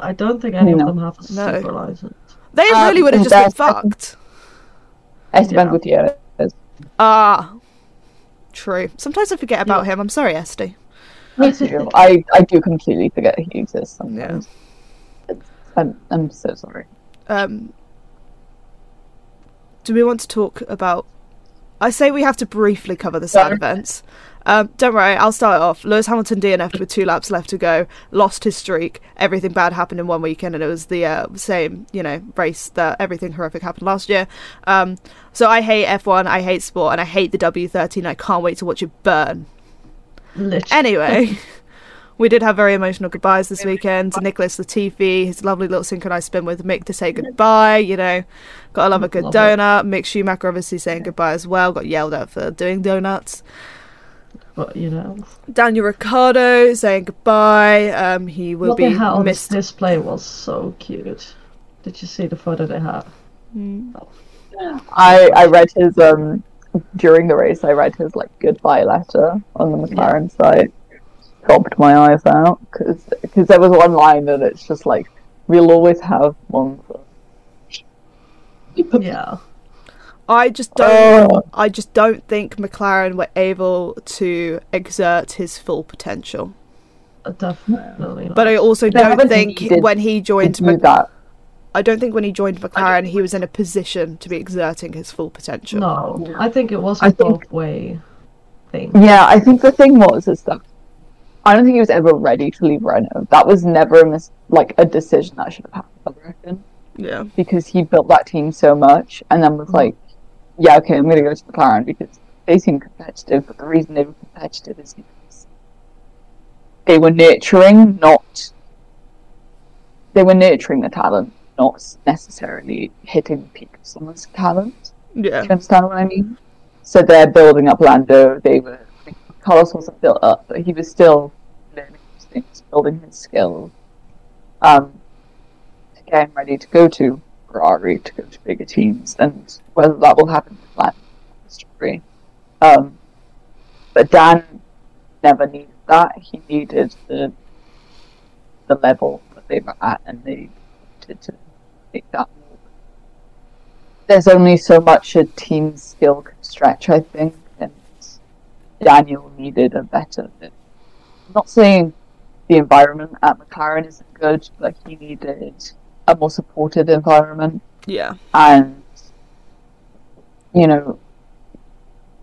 I don't think any No. of them have a No. super license. They Um, really would have just been fucked. Esteban Yeah. Gutierrez. Ah, true. Sometimes I forget about him. I'm sorry, Esty. Me too. I, I do completely forget he exists sometimes. It's- I'm, I'm so sorry. Um, do we want to talk about? I say we have to briefly cover the sad events. Um, don't worry, I'll start off. Lewis Hamilton DNF'd with two laps left to go, lost his streak. Everything bad happened in one weekend, and it was the uh, same, you know, race that everything horrific happened last year. Um, so I hate F1, I hate sport, and I hate the W13. I can't wait to watch it burn. Literally. Anyway, we did have very emotional goodbyes this weekend. Nicholas Latifi, his lovely little synchronized spin with Mick to say goodbye. You know, gotta love a good Love it. donut. Mick Schumacher obviously saying goodbye as well. Got yelled at for doing donuts. But you know, Daniel Ricciardo saying goodbye. Um, he will what be they had on this display was so cute. Did you see the photo they had? I, I read his um during the race. I read his like goodbye letter on the McLaren site. Popped my eyes out because there was one line and it's just like we'll always have one. for-" Yeah. I just don't. Oh. I just don't think McLaren were able to exert his full potential. uh, Definitely. But I also They don't think needed when he joined Mc- that. I don't think when he joined McLaren he was in a position to be exerting his full potential. no, I think it was a think- both way thing. Yeah, I think the thing was is that I don't think he was ever ready to leave Renault. That was never a mis- like a decision that should have happened. I reckon. Yeah. because he built that team so much and then was mm-hmm. like, yeah, okay, I'm going to go to McLaren because they seem competitive, but the reason they were competitive is because they were nurturing, not. They were nurturing the talent, not necessarily hitting the peak of someone's talent. Yeah. Do you understand what I mean? So they're building up Lando. They were. Carlos wasn't built up, but he was still these things, building his skills. Um, getting ready to go to Ferrari, to go to bigger teams, and whether that will happen with that story. Um, but Dan never needed that. He needed the the level that they were at, and they wanted to make that more. There's only so much a team skill can stretch, I think, and Daniel needed a better. Bit. I'm not saying the environment at McLaren isn't good, but he needed a more supportive environment. Yeah. and you know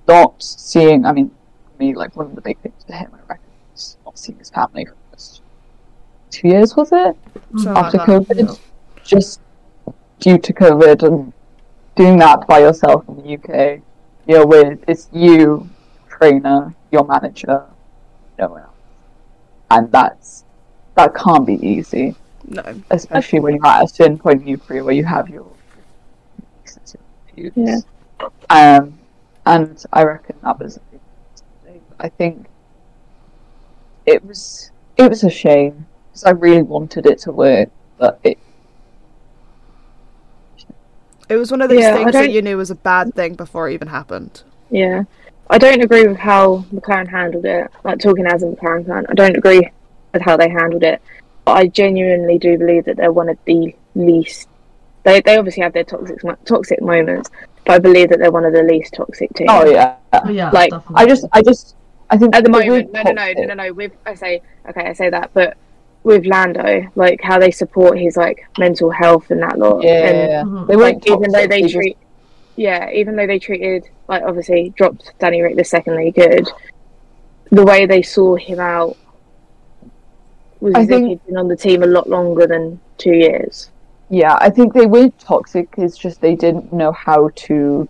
not seeing i mean for me like one of the big things for him i reckon is not seeing his family for the two years was it? After like covid. Just due to covid and doing that by yourself in the uk you know with it's you trainer your manager no one else and that's that can't be easy No. especially when you're at a certain point in your career where you have your views. Yeah. Um, and I reckon that was. a big mistake. I think it was it was a shame because I really wanted it to work, but it It was one of those Yeah, things that you knew was a bad thing before it even happened. Yeah. I don't agree with how McLaren handled it. Like talking as a McLaren fan, I don't agree with how they handled it. But I genuinely do believe that they're one of the least. They they obviously have their toxic toxic moments, but I believe that they're one of the least toxic teams. oh yeah, Oh, yeah, Like, definitely. I just I just I think At the moment, no, really no, no, no, toxic. no, no. With I say okay, I say that, but with Lando, like how they support his like mental health and that lot. Yeah, and, yeah, yeah. Mhm. they weren't like even though toxic, they just- treat yeah even though they treated like obviously dropped danny rick the second they could the way they saw him out was I as if think- he'd been on the team a lot longer than two years Yeah, I think they weren't toxic. It's just they didn't know how to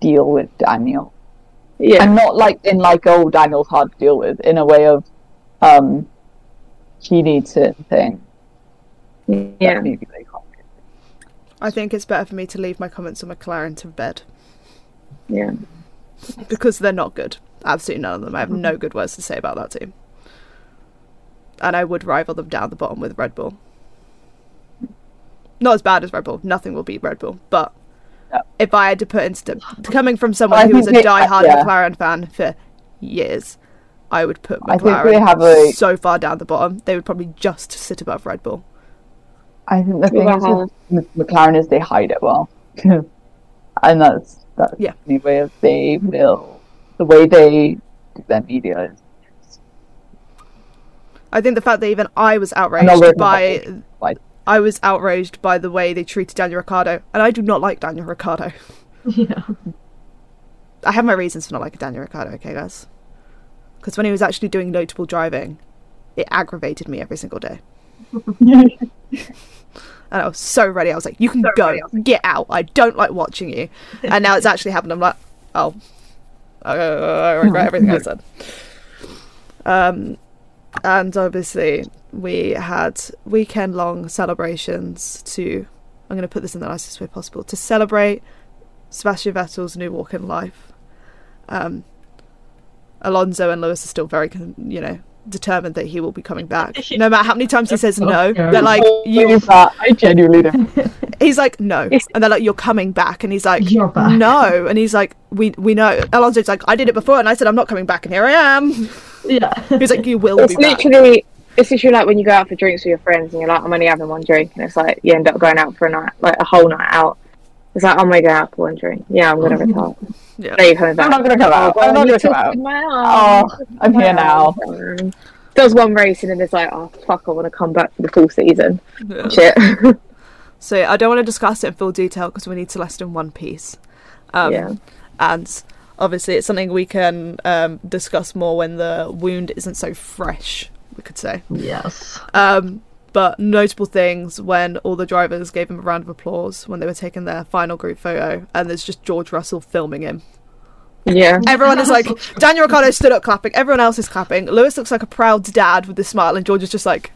deal with Daniel, yeah and not like in like oh Daniel's hard to deal with. In a way of, um, he needs certain things. that yeah maybe they can't. I think it's better for me to leave my comments on McLaren to bed yeah because they're not good. Absolutely none of them. I have no good words to say about that team. And I would rival them down the bottom with Red Bull. Not as bad as Red Bull. Nothing will beat Red Bull. But Yeah. if I had to put into coming from someone I who was a think die-hard yeah. McLaren fan for years, I would put I McLaren have a- so far down the bottom. They would probably just sit above Red Bull. I think the thing is Wow. with McLaren is they hide it well, and that's that's Yeah. the way they will the way they do their media is I think the fact that even I was outraged Another- by I was outraged by the way they treated Daniel Ricciardo, and I do not like Daniel Ricciardo. yeah. I have my reasons for not liking Daniel Ricciardo, okay, guys? Because when he was actually doing notable driving, it aggravated me every single day. And I was so ready. I was like, "You can go, get out. I don't like watching you." And now it's actually happened. I'm like, "Oh, I, regret everything I said." Um, and obviously we had weekend-long celebrations to. I'm going to put this in the nicest way possible to celebrate Sebastian Vettel's new walk in life. Um, Alonso and Lewis are still very, you know, determined that he will be coming back. No matter how many times he says no, they're like, "You I genuinely don't. He's like, no, and they're like, you're coming back, and he's like, You're back. no, and he's like, we we know. Alonso's like, I did it before, and I said I'm not coming back, and here I am. Yeah. He's like, you will it's be back. literally it's literally like when you go out for drinks with your friends and you're like oh, i'm only having one drink and it's like you end up going out for a night like a whole night out it's like i'm gonna go out for one drink yeah i'm gonna oh, retire Yeah. no you're coming back I'm not gonna come out. Oh, I'm not gonna come out. twisted my arm. Oh, I'm here now. Um, Does one race and then it's like, oh fuck, I want to come back for the full season. Yeah. Shit. So I don't want to discuss it in full detail because we need to list in one piece. Um, Yeah. And obviously, it's something we can um, discuss more when the wound isn't so fresh. We could say. Yes. Um, but notable things when all the drivers gave him a round of applause when they were taking their final group photo, and there's just George Russell filming him. yeah. Everyone is like, Daniel Ricciardo stood up clapping. Everyone else is clapping. Lewis looks like a proud dad with a smile, and George is just like,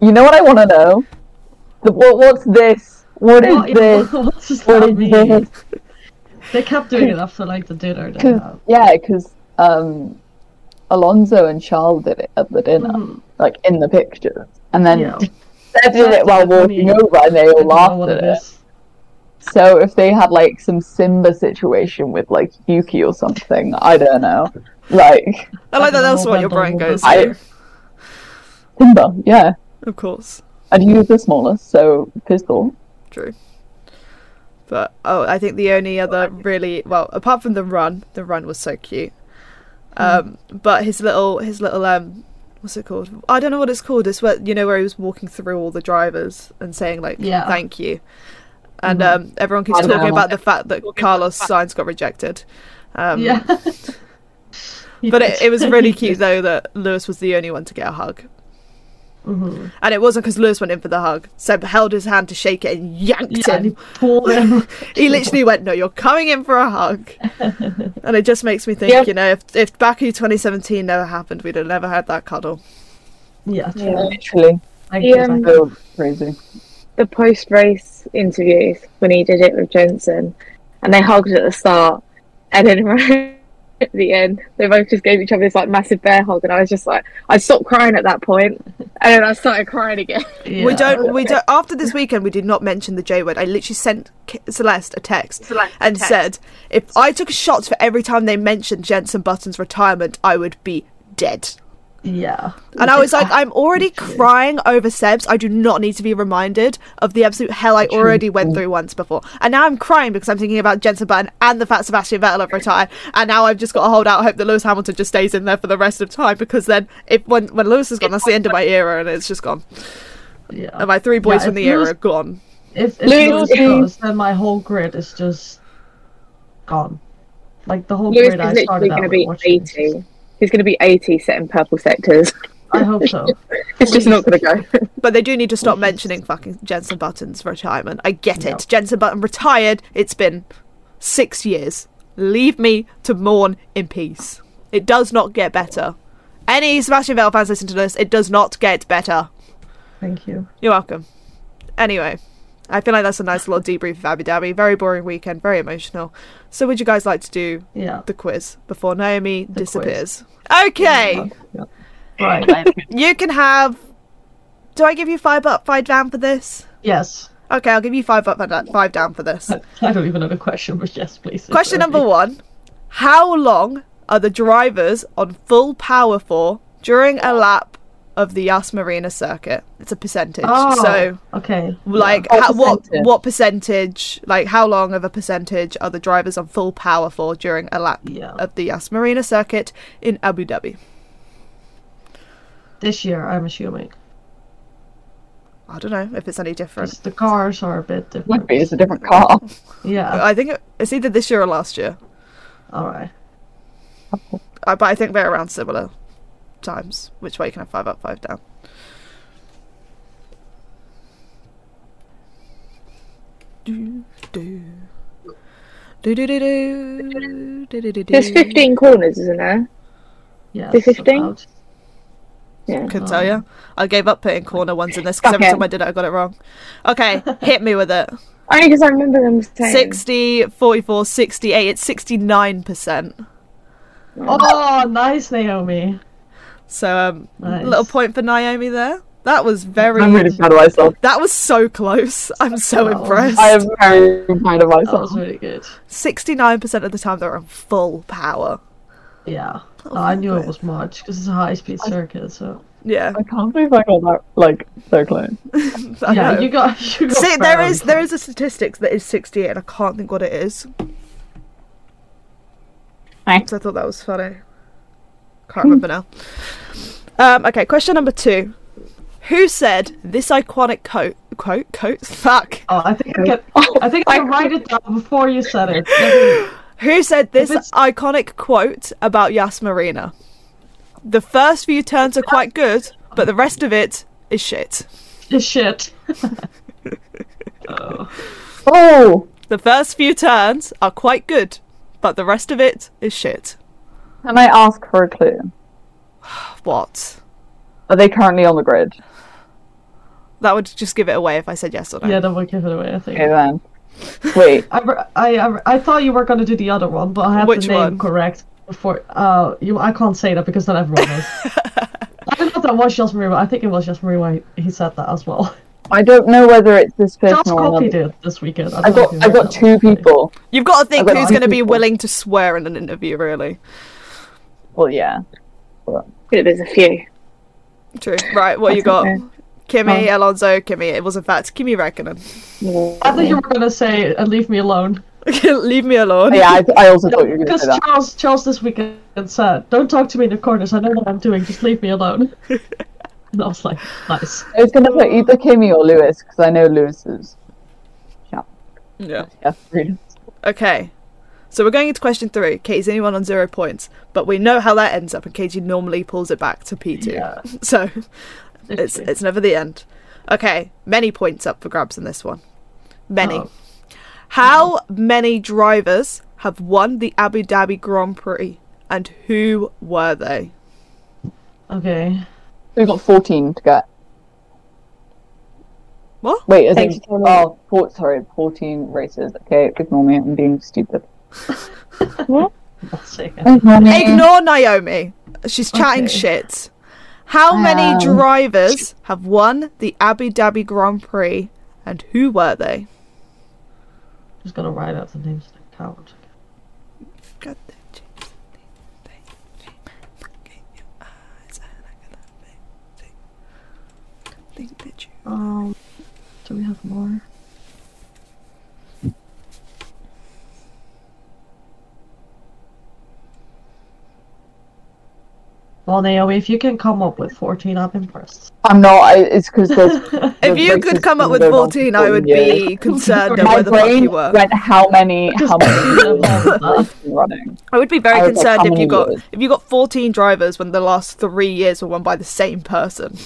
You know what I want to know? The, what, what's this? What is What, this? what does What that is mean? this? They kept doing it after like the dinner they Cause, yeah, because um, Alonso and Charles did it at the dinner, Mhm. Like in the pictures, and then Yeah. they did it while walking over, and they I all don't laughed at it it. is. So if they had like some Simba situation with like Yuki or something, I don't know. Like I like that that's what your brain goes Duck. to. Simba, yeah. Of course. And he was the smallest, so pistol. True. But oh, I think the only other really well, apart from the run, the run was so cute. Um, but his little his little um, what's it called? I don't know what it's called. It's where you know where he was walking through all the drivers and saying like Yeah. thank you, and Mhm. um, everyone keeps talking about the fact that Carlos Sainz got rejected. Um, yeah. But it, it was really cute though that Lewis was the only one to get a hug. Hmm And it wasn't because Lewis went in for the hug. Seb held his hand to shake it and yanked Yeah, and him. he him. He literally went, "No, you're coming in for a hug," and it just makes me think, Yeah. you know, if if Baku 2017 never happened, we'd have never had that cuddle. yeah, true. Yeah. Literally, Thank Yeah. you, thank crazy. The post race interviews when he did it with Jensen and they hugged at the start and then right at the end. They both just gave each other this like massive bear hug, and I was just like, I stopped crying at that point, and then I started crying again. We don't. We don't. After this weekend, we did not mention the J word. I literally sent Celeste a text and said, if I took shots for every time they mentioned Jensen Button's retirement, I would be dead. Yeah. And I was like, I- I'm already crying over Sebs. I do not need to be reminded of the absolute hell I already went through once before. And now I'm crying because I'm thinking about Jensen Button and the fact Sebastian Vettel have retired. And now I've just got to hold out hope that Lewis Hamilton just stays in there for the rest of time because then if when when Lewis is gone, that's the end of my era and it's just gone. Yeah. And my three boys Yeah, from if the era Lewis- are gone. If, if Lewis- Lewis goes, then my whole grid is just gone. Like the whole Lewis grid is I literally started out going to with be watching. 80. He's going to be 80 setting purple sectors. I hope so. It's just not going to go. But they do need to stop mentioning fucking Jensen Button's retirement. I get No. it. Jensen Button retired. It's been six years. Leave me to mourn in peace. It does not get better. Any Sebastian Vettel fans listen to this, it does not get better. Thank you. You're welcome. Anyway, I feel like that's a nice little debrief of Abu Dhabi. Very boring weekend, very emotional. So, would you guys like to do Yeah. the quiz before Naomi quiz. disappears? Okay, Yeah. Right. you can have. Do I give you five up, five down for this? yes. Okay, I'll give you five up and five down for this. I don't even know the question, but yes, please. Question number one How long are the drivers on full power for during a lap of the Yas Marina circuit? It's a percentage. Oh, So, okay. like, how, what percentage. what percentage? Like, how long of a percentage are the drivers on full power for during a lap Yeah. of the Yas Marina circuit in Abu Dhabi? This year, I'm assuming. I don't know if it's any different. the cars are a bit different. Would be. It's a different car. Yeah. I think it- it's either this year or last year, All right. Uh, but I think they're around similar times. Which way you can have five up, five down? Do, do. Do, do, do, do. Do, do, do, There's 15 corners, isn't there? Yeah. The 15? about. Couldn't tell you. I gave up putting corner ones in this because every time I did it, I got it wrong. Okay, hit me with it. Only because I remember them saying. 60, 44, 68. It's 69%. Oh, nice, Naomi. So, um, Nice. little point for Naomi there. That was very. I'm really proud of myself. That was so close. I'm so Wow. impressed. I am very proud of myself. That was really good. 69% of the time they're on full power. Yeah. Oh, I knew it was much because it's a high speed circuit, so. Yeah. I can't believe I got that like so close. I yeah, know. you got. You got See, there fairly is there close. is a statistics that is 68 and I can't think what it is. Hi. So I thought that was funny. Can't remember now. Um, okay, question number two. Who said this iconic quote? Quote? Quote? Fuck. Oh, I think I can. I think I can write it down before you said it. Who said this iconic quote about Yas Marina? The first few turns are quite good, but the rest of it is shit. This shit. oh. Oh, The first few turns are quite good, but the rest of it is shit. Can I ask for a clue? What? Are they currently on the grid? That would just give it away if I said yes or no. Yeah, that would give it away. I think. Okay then. Wait, I, I, I, I thought you were going to do the other one, but I have Which the name one? correct before. Uh, you, I can't say that because then everyone knows. I don't know if that was just Marie, but I think it was just Marie when he, he said that as well. I don't know whether it's this person Just or copied it this weekend. I I got I got two people. You've got to think got who's going to be willing to swear in an interview, really. Well, yeah. Yeah, there's a few. True. Right, what you got? Okay. Kimi, um, Alonso, Kimi. It was in fact Kimi Räikkönen. I thought you were going to say, and leave me alone. Leave me alone. Yeah, I, I also thought you were going to Because say that. Charles, Charles this weekend said, don't talk to me in the corners. I know what I'm doing. Just leave me alone. and I was like, nice. I was going to put either Kimi or Lewis because I know Lewis is. Yeah. Yeah, really. Okay. So we're going into question three. Katie's the only one on zero points, but we know how that ends up, and Katie normally pulls it back to P2. Yeah. So it's Literally. it's never the end. Okay, many points up for grabs in this one. Many. Oh. How mm-hmm. many drivers have won the Abu Dhabi Grand Prix, and who were they? Okay. We've got 14 to get. What? Wait, I Thanks think. Oh, four, sorry, 14 races. Okay, ignore me. I'm being stupid. I'll. Ignore Naomi. She's chatting Okay. shit. How many Um, drivers have won the Abu Dhabi Grand Prix and who were they? Just gonna write out the names of the cowards. Got the chips, they- they look in your eyes and I gotta think- think that you- Um, do we have more? Well, Naomi, if you can come up with 14, I'm impressed. I'm not. I, it's because there's. If you could come up with going on for 14, I would years. be concerned of My where the fuck brain you were. went how many how many running. I would be very I was like, concerned if you many got years? if you got 14 drivers when the last three years were won by the same person.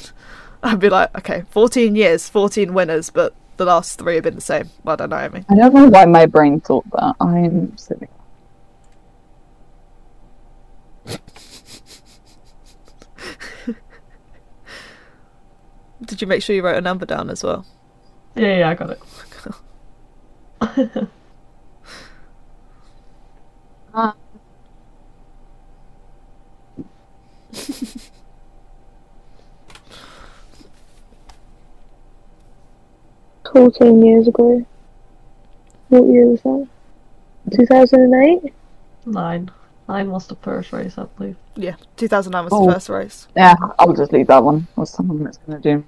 I'd be like, okay, 14 years, 14 winners, but the last three have been the same. I don't know. I mean, I don't know why my brain thought that. I'm silly. Did you make sure you wrote a number down as well? yeah, yeah, I got it. Fourteen years ago. What year was that? Two thousand and eight. Nine. Nine was the first race, I believe. Yeah, 2009 was Oh. the first race. Yeah, I'll just leave that one. What's someone that's gonna do?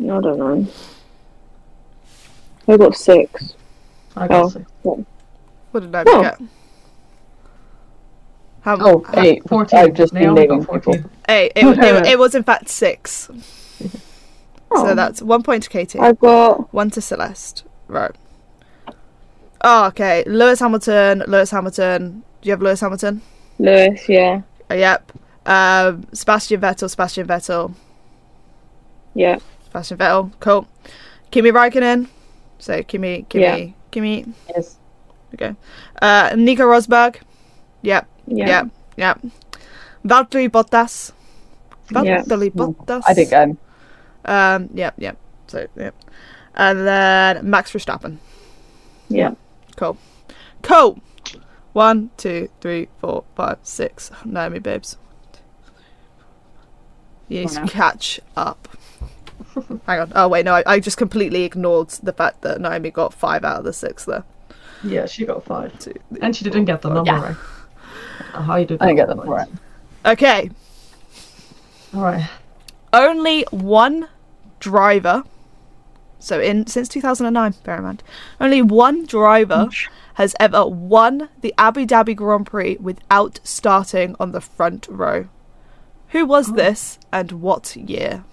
I don't know. I got six. I got Oh. six. What did I Oh. get? How, Oh, how- eight. 14. I've just been Naomi naming got people. 14. Hey, it, it, it was in fact six. Oh, So that's one point to Katie, I've got one to Celeste. Right. Oh, okay. Lewis Hamilton, Lewis Hamilton. Do you have Lewis Hamilton? Lewis. Yeah. Uh, yep. Um, Sebastian Vettel, Sebastian Vettel, Yeah. Sebastian Vettel. Cool. Kimi Raikkonen. So Kimi, Kimi, Yeah. Kimi. Yes. Okay. Uh, Nico Rosberg. Yep. Yeah. Yep. Yep. Valtteri Bottas. Valtteri No, Bottas. I think I'm. Um. Yep. Yep. So yep. And then Max Verstappen. Yeah. Cool. Cool. One, two, three, four, five, six. Naomi, babes. You need to catch up. Hang on. Oh wait, no, I, I just completely ignored the fact that Naomi got five out of the six there. Yeah, she got five. Two, And she didn't get the number Yeah. right. Uh, How you did I didn't get that them right. Okay. Alright. Only one driver. So in since 2009, bear in mind, only one driver has ever won the Abu Dhabi Grand Prix without starting on the front row. Who was oh. this and what year?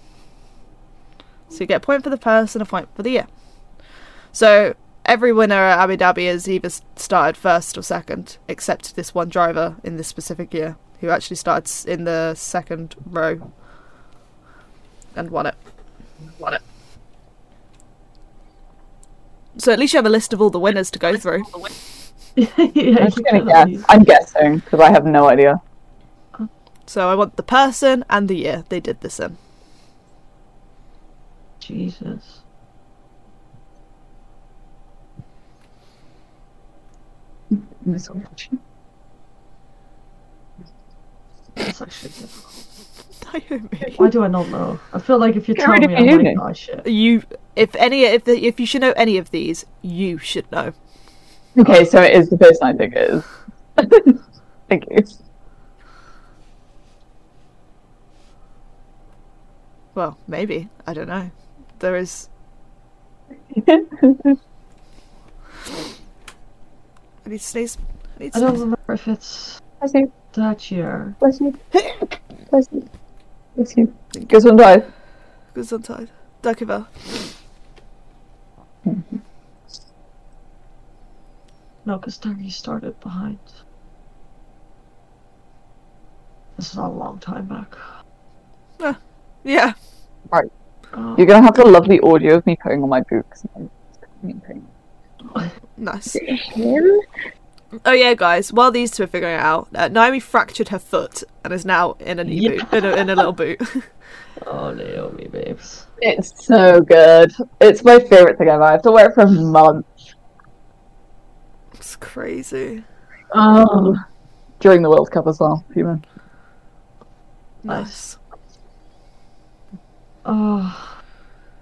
So you get a point for the person, and a point for the year. So every winner at Abu Dhabi has either started first or second, except this one driver in this specific year who actually started in the second row and won it. Won it. So at least you have a list of all the winners to go through. yeah, I'm you just gonna can guess. I'm guessing because I have no idea. So I want the person and the year they did this in. Jesus. This one. That's actually difficult. Naomi. Why do I not know? I feel like if you Get tell rid me, of I your might uni. know shit. You, if any, if the, if you should know any of these, you should know. Okay, so it is the person I think it is. Thank you. Well, maybe I don't know. There is. I need to sneeze. I need to I don't remember if it's Bless you. that year. Bless you. Bless you. Bless you. Guess one died. Gesundheit. Danke wel. No, because Dougie started behind. This is a long time back. Yeah. Oh, You're gonna have the lovely audio of me putting on my boots. in pain. Nice. Him? Oh yeah, guys. While these two are figuring it out, uh, Naomi fractured her foot and is now in a knee Yeah. boot, in a, in a little boot. oh, Naomi, babes. It's so good. It's my favorite thing ever. I have to wear it for months. It's Crazy. Oh. During the World Cup as well, human. Nice. Oh,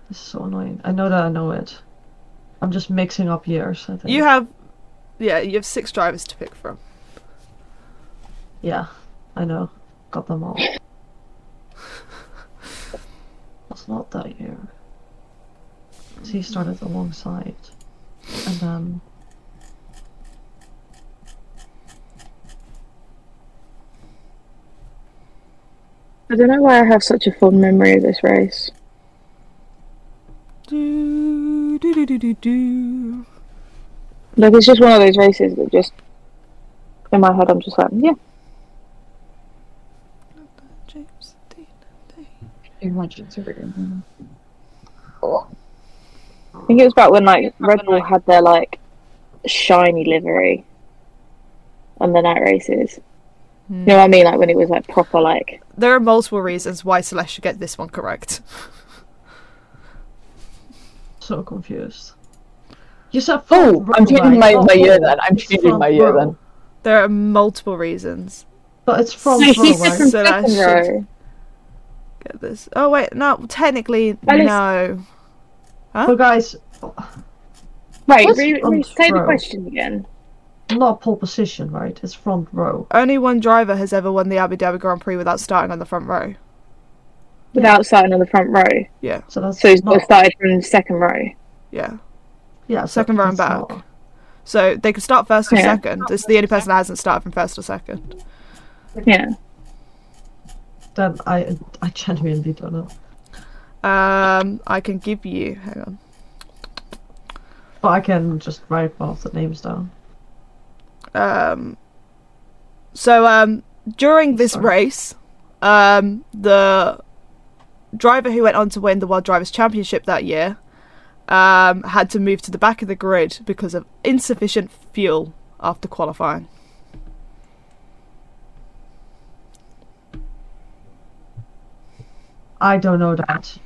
this is so annoying. I know that I know it. I'm just mixing up years. I think. You have, yeah, you have six drivers to pick from. Yeah, I know. Got them all. It's not that year. 'Cause He started alongside, and then I don't know why I have such a fond memory of this race. Do, do, do, do, do, do. Like it's just one of those races that just in my head I'm just like, yeah. James Dean. Oh. I think it was back when like Red Bull had their like shiny livery on the night races. You know what I mean? Like when it was like proper like There are multiple reasons why Celeste should get this one correct. so confused. You said Oh, front I'm changing my, Not my year then. I'm It's changing my year row. then. There are multiple reasons. But it's front No, row, she's right? from So that second should- row. Get this. Oh wait, no, technically Well, it's- no. But guys, Wait, What's re- re- front say the question again. not pole position, right? It's front row. Only one driver has ever won the Abu Dhabi Grand Prix without starting on the front row. Without starting on the front row. Yeah, So that's So he's not, started from the second row. yeah. Yeah, second row and back. not- So they could start first or Yeah. second. It's the only person that hasn't started from first or second. Yeah. Then I I genuinely don't know. Um, I can give you. Hang on. But I can just write both the names down. Um, so um, during this Sorry. race, um, the driver who went on to win the World Drivers' Championship that year um, had to move to the back of the grid because of insufficient fuel after qualifying. I don't know that.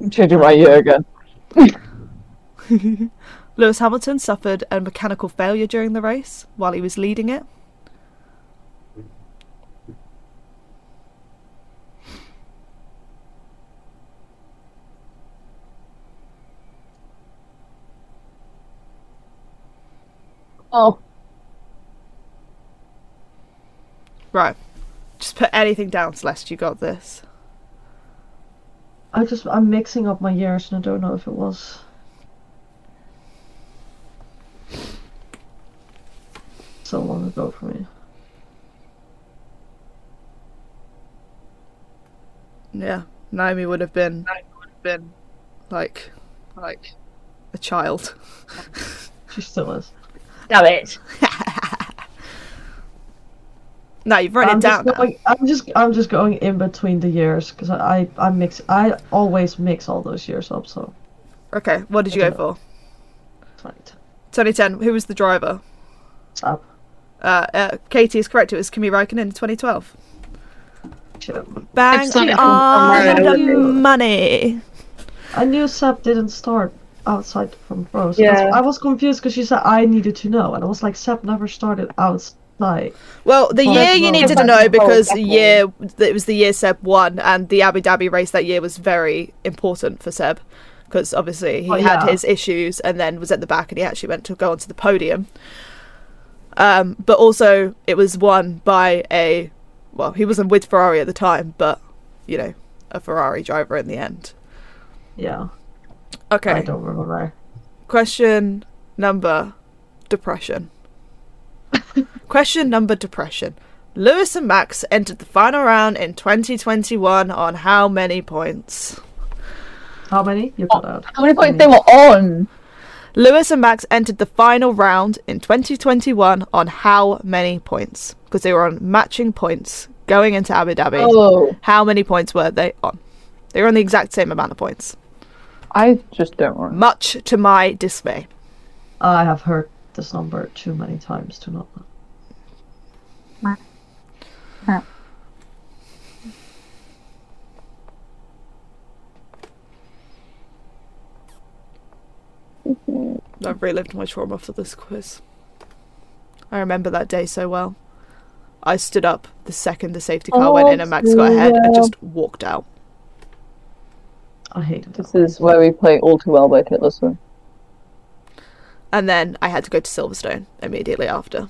I'm changing my year again. Lewis Hamilton suffered a mechanical failure during the race while he was leading it. Oh. Right. Just put anything down, Celeste. You got this. I just I'm mixing up my years and I don't know if it was. So long ago for me. Yeah. Naomi would have been would have been like like a child. She still is. Damn it. No, you've written I'm it down. just, now. going, I'm just I'm just going in between the years because I, I I mix I always mix all those years up. So Okay, what did you go for? 2010. 2010. Who was the driver? Up. Uh, uh, Katie is correct. It was Kimi Raikkonen in 2012. Shit. Bang on the money. I knew Seb didn't start outside from rows. Yeah. I was confused because she said I needed to know, and I was like, Seb never started outside. Well, the Well, year you not- needed to know because the year it was the year Seb won, and the Abu Dhabi race that year was very important for Seb because obviously he Oh, had his issues and then was at the back and he actually went to go onto the podium. Um, but also it was won by a well, he wasn't with Ferrari at the time, but you know, a Ferrari driver in the end. Yeah. I Okay, don't remember. question number depression. question number depression. Lewis and Max entered the final round in 2021 on how many points? How many? You cut out. How many points they were on? Lewis and Max entered the final round in 2021 on how many points? Because they were on matching points going into Abu Dhabi. Oh. How many points were they on? They were on the exact same amount of points. I just don't remember. Much to my dismay. I have heard this number too many times to not know. I've relived my trauma for this quiz. I remember that day so well. I stood up the second the safety car went in and Max got ahead and just walked out. I hated This is where we play All Too Well by Taylor Swift. And then I had to go to Silverstone immediately after.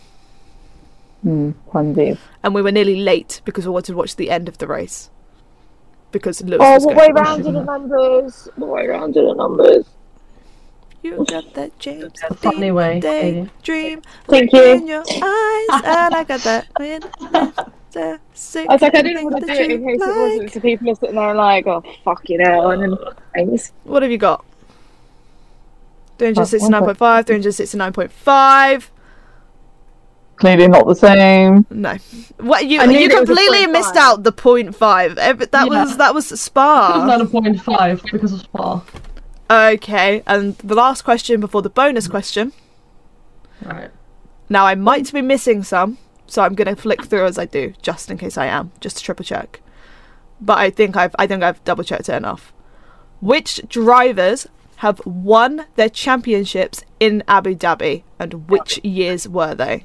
Hmm, Indeed. And we were nearly late because we wanted to watch the end of the race. Because Lewis Oh, was what going. way round are the numbers? What way round are the numbers? You got that James The funny way, Katie. dream Thank you. in your eyes, and I got that. in the sick I was like, I didn't want to do it in you case it wasn't. So people are sitting there like, oh, fuck you know, and then thanks. What have you got? 369.5, 369.5. Clearly not the same. No. What you I you there was a completely missed out the point five. Ev- That Yeah. was that was It was Spa. not a point five because of Spa. Okay, and the last question before the bonus question. Right. Now I might be missing some, so I'm gonna flick through as I do, just in case I am, just to triple check. But I think I've I think I've double checked it enough. Which drivers have won their championships in Abu Dhabi, and which years were they?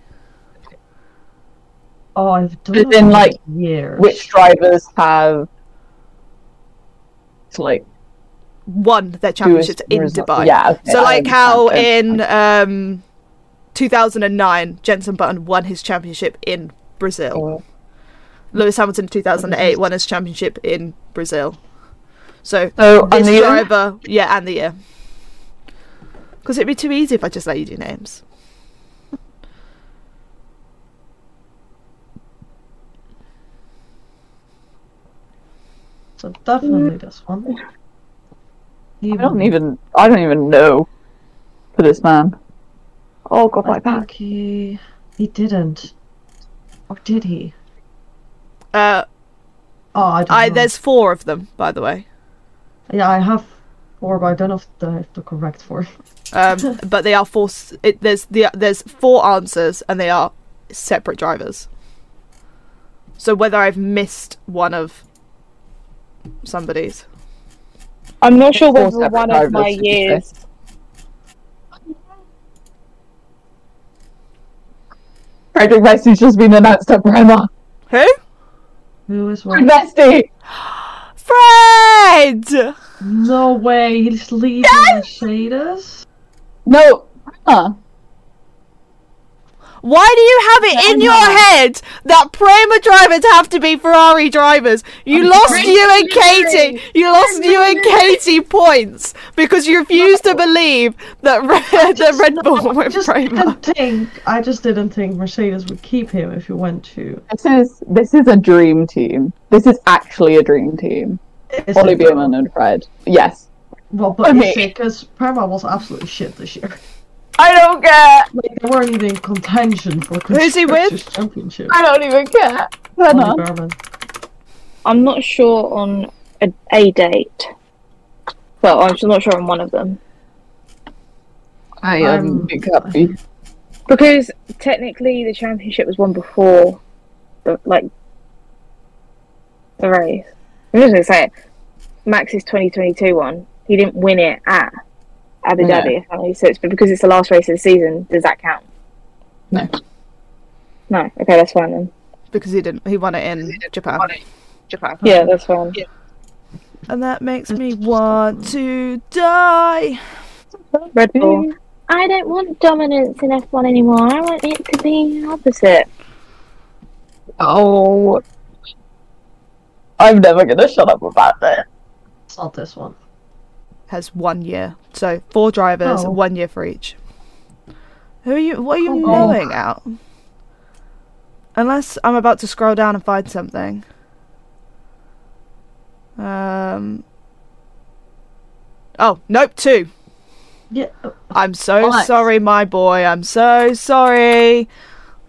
Oh, I've done it in, like, years. Which drivers have it's like Won their championships in Dubai. Yeah. okay, So like how in um 2009 Jenson Button won his championship in Brazil. understand. Lewis Hamilton 2008 won his championship in Brazil. So So and this the year? driver, yeah, and the year. Because it'd be too easy if I just let you do names. So definitely mm. this one. I don't even I don't even know for this man. Oh god, I my back. he he didn't, or did he? Uh, Oh, I don't I know. there's four of them, by the way. yeah, I have four, but I don't know if I have the correct four. Um, but they are four. It, there's the there's four answers, and they are separate drivers. So whether I've missed one of somebody's, I'm not sure Four whether separate one of my drivers, say? years. Frederik Vesti's just been announced at Prema. who? Who is Fred one? Vesti! Fred. No way, he's leaving Mercedes. No, Prema. Why do you have it in your head that Prema drivers have to be Ferrari drivers? You I'm lost you and Katie. You lost you and Katie points because you refused to believe that Red, that Red Bull I went just Prema. didn't think. I just didn't think Mercedes would keep him if he went to. This is this is a dream team. This is actually a dream team. Is Ollie it- and Fred. Yes. Well, but Okay. because Prema was absolutely shit this year. I don't care. Like they weren't even in contention for Who's he with? Championship. I don't even care. Ollie Bremer. Bearman. I'm not sure on a, a date. Well, I'm just not sure on one of them. I I'm- am big happy. Because technically the championship was won before the like the race. I'm just gonna say it. Max's 2022 one. He didn't win it at Abu No. Dhabi. apparently, So it's but because it's the last race of the season. Does that count? No. No. Okay, that's fine then. because he didn't. He won it in Japan, Japan. Yeah, that's fine. and that makes me want to die. Red Bull. I don't want dominance in F1 anymore. I want it to be opposite. Oh. I'm never gonna shut up about that. It's not this one. Has one year, so four drivers, Oh. one year for each. Who are you? What are you Oh. knowing out? Unless I'm about to scroll down and find something. Um. Oh nope, two. Yeah. I'm so What? sorry, my boy. I'm so sorry.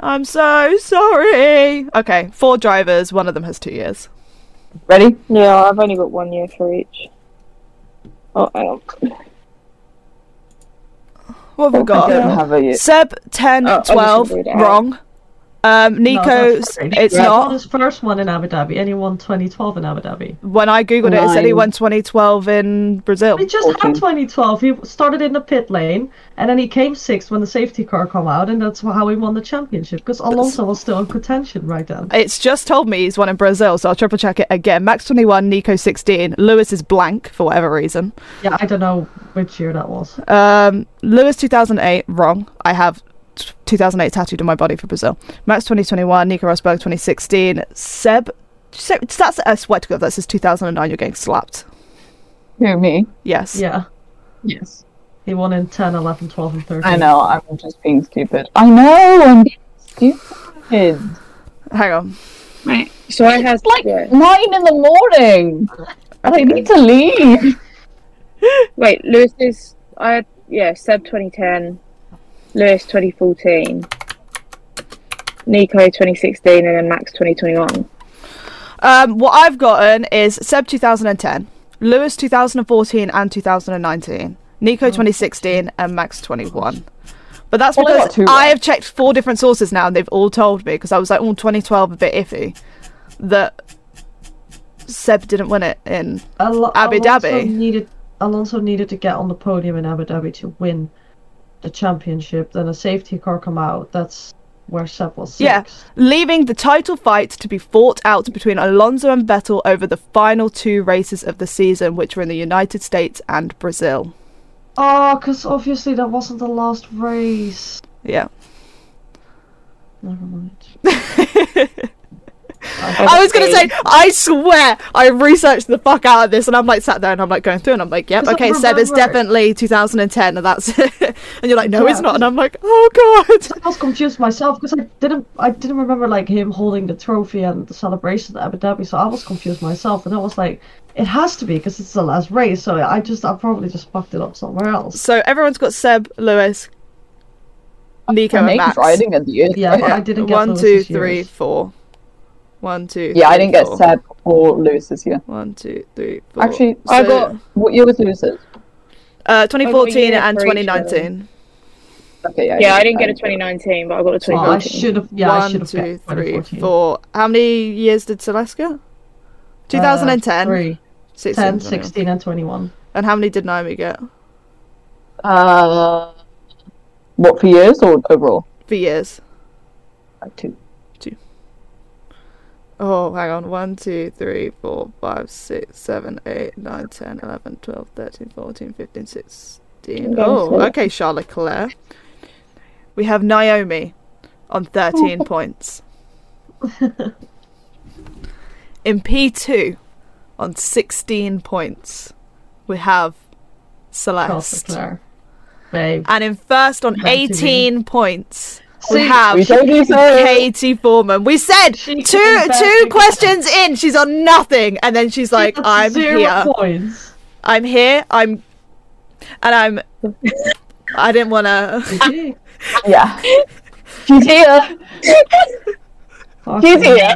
I'm so sorry. Okay, four drivers. One of them has two years. Ready? Yeah, I've only got one year for each. Oh, hang on. What have we I got? don't have a Seb 10, Oh, I just 12, read it out. wrong. Um, No, Nico's. that's right. it's He not. his first one in Abu Dhabi, and he won 2012 in Abu Dhabi. When I googled it, it said he won 2012 in Brazil. He just 14. had 2012. He started in the pit lane, and then he came sixth when the safety car come out, and that's how he won the championship. Because Alonso was still in contention right then. It's just told me he's won in Brazil, so I'll triple check it again. Max 21, Nico 16. Lewis is blank for whatever reason. Yeah, I don't know which year that was. Um, Lewis 2008, wrong. I have t- 2008 tattooed on my body for Brazil. Max 2021, Nico Rosberg 2016. Seb, Seb that's I swear to God, that says 2009. You're getting slapped. Who, me? Yes. Yeah, Yes. he won in 10, 11, 12, and 13. I know, I'm just being stupid. I know, I'm being stupid. Hang on. Right. So I had like yeah. nine in the morning. And I need to leave. Wait, Lewis is I yeah, Seb twenty ten, Lewis twenty fourteen, Nico twenty sixteen and then Max twenty twenty one. Um, what I've gotten is Seb 2010, Lewis 2014 and 2019, Nico 2016, and Max 21. But that's Well, I got because two I have checked four different sources now, and they've all told me because I was like, "Oh, 2012 a bit iffy," that Seb didn't win it in. Al- Abu Alonso Dhabi. Needed, Alonso needed to get on the podium in Abu Dhabi to win the championship. Then a safety car come out. That's where Seb was sixth. Yeah, leaving the title fight to be fought out between Alonso and Vettel over the final two races of the season, which were in the United States and Brazil. Ah, oh, because obviously that wasn't the last race. Yeah. Never mind. I was gonna say, I swear, I researched the fuck out of this, and I'm like sat there and I'm like going through, and I'm like, yep, Because okay, Seb, is definitely 2010, and that's it. and you're like, no, it's not, and I'm like, oh god. I was confused myself because I didn't I didn't remember like him holding the trophy and the celebration at Abu Dhabi, so I was confused myself, and I was like, it has to be because it's the last race. So I just I probably just fucked it up somewhere else. So everyone's got Seb, Lewis, Nico, and Max. riding at the end. Yeah, but I didn't get One, two, Lewis's three, years. four. One, two. Yeah, I didn't get four. Seb or Lewis's here. One, two, three, four. Actually, I got. What year was Lewis's? uh, 2014 and for each of 2019. Okay, yeah. Yeah, I didn't get a twenty nineteen, but I got a twenty Oh, I should have yeah I One, should have two, got three, 2014. four. How many years did Celeste 2010, Uh, three, 16, 10, 16, and 21. And how many did Naomi get Uh, what for years or overall? for years? Like two. Oh, hang on. 1, 2, 3, 4, 5, 6, 7, 8, 9, 10, 11, 12, 13, 14, 15, 16. Oh, okay, Charlotte Claire. We have Naomi on 13 points. In P2, on 16 points, we have Celeste. Babe. And in first on Back to me. 18 points, we See, have We told you so. Katie Foreman. We said She two two again. questions in, she's on nothing, and then she's like, That's "I'm zero here, points. I'm here, I'm," and I'm. I didn't want to. Yeah. She's here. Fucking here.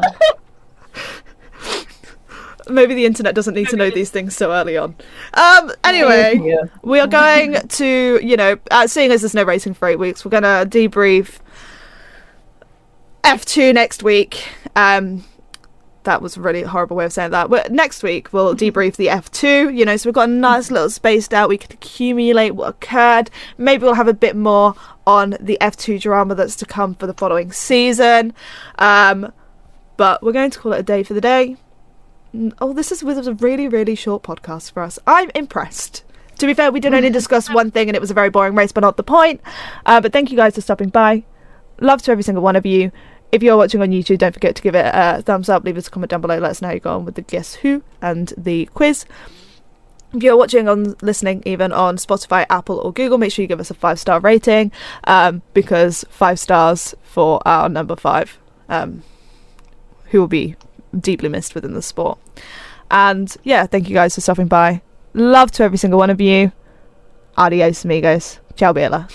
Hell. Maybe the internet doesn't need to know these things so early on. Um. Anyway, Yeah. we are going to, you know, uh, seeing as there's no racing for eight weeks, we're gonna debrief F2 next week. Um, that was a really horrible way of saying that. But next week we'll debrief the F2. You know, so we've got a nice little spaced out. We can accumulate what occurred. Maybe we'll have a bit more on the F2 drama that's to come for the following season. Um, but we're going to call it a day for the day. Oh, this is was a really really short podcast for us. I'm impressed. To be fair, we did only discuss one thing, and it was a very boring race, but not the point. Uh, but thank you guys for stopping by. Love to every single one of you. If you're watching on YouTube, don't forget to give it a thumbs up, leave us a comment down below, let us know how you got on with the Guess Who and the quiz. If you're watching on listening even on Spotify, Apple, or Google, make sure you give us a five star rating um, because five stars for our number five, um, who will be deeply missed within the sport. And yeah, thank you guys for stopping by. Love to every single one of you. Adios, amigos. Ciao, Bella.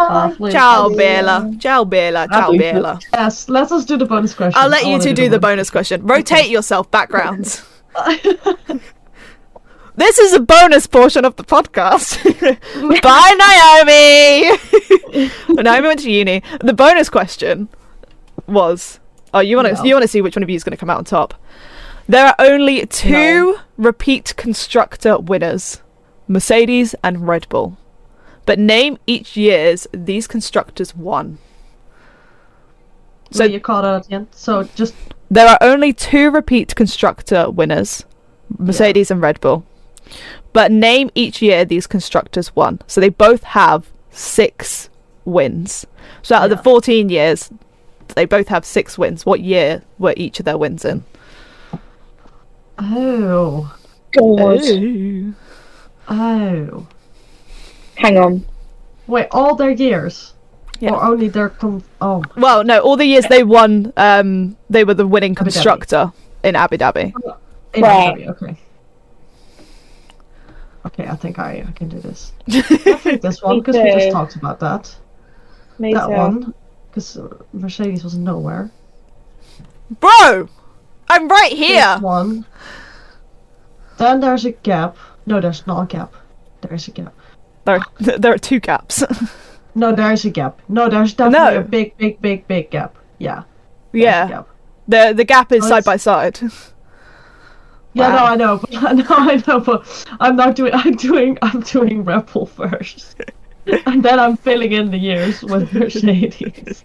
Lovely. Ciao, Bella. Ciao, Bella. Ciao, Adios. Bella. Yes, let us do the bonus question. I'll let you two do the bonus question. Rotate yourself backgrounds. This is a bonus portion of the podcast. Bye, Naomi. Naomi went to uni. The bonus question was. Oh, you want to No. you want to see which one of you is going to come out on top? There are only two repeat constructor winners, Mercedes and Red Bull. But name each year's these constructors won. So you caught it at the end. So just There are only two repeat constructor winners, Mercedes and Red Bull. But name each year these constructors won. So they both have six wins. So out of Yeah. the 14 years, they both have six wins. What year were each of their wins in? oh God. Ooh. oh Hang on. wait all their years Yeah. or only their com- oh Well, no, all the years they won, um, they were the winning Abu constructor in Abu Dhabi. in Right. Abu Dhabi, okay. Okay, I think I, I can do this. I think this one because we just talked about that. Me that too. one because Mercedes was nowhere. Bro, I'm right here. This one. Then there's a gap. No, there's not a gap. There's a gap. There, there are two gaps. No, there's a gap. No, there's definitely No. a big, big, big, big gap. Yeah. there's yeah, gap. the the gap is Oh, side by side. Yeah, no, I know, but no, I know, but I'm not doing. I'm doing. I'm doing Red Bull first, and then I'm filling in the years with Mercedes.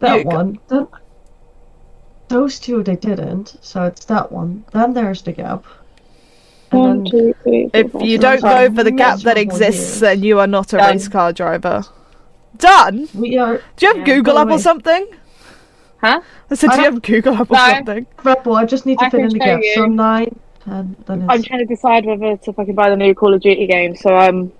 that You go- one. Then those two they didn't, so it's that one. Then there's the gap. One, And then two, three, four, If five, you don't go for the gap that exists, years. then you are not a Done. race car driver. Done. we are Do you have Yeah, Google by up the or something? Huh? I said, I do you have Google up or No. something? Red Bull. I just need to I fill in the show gap. So you. nine, ten. Then I'm trying to decide whether to fucking buy the new Call of Duty game, so I'm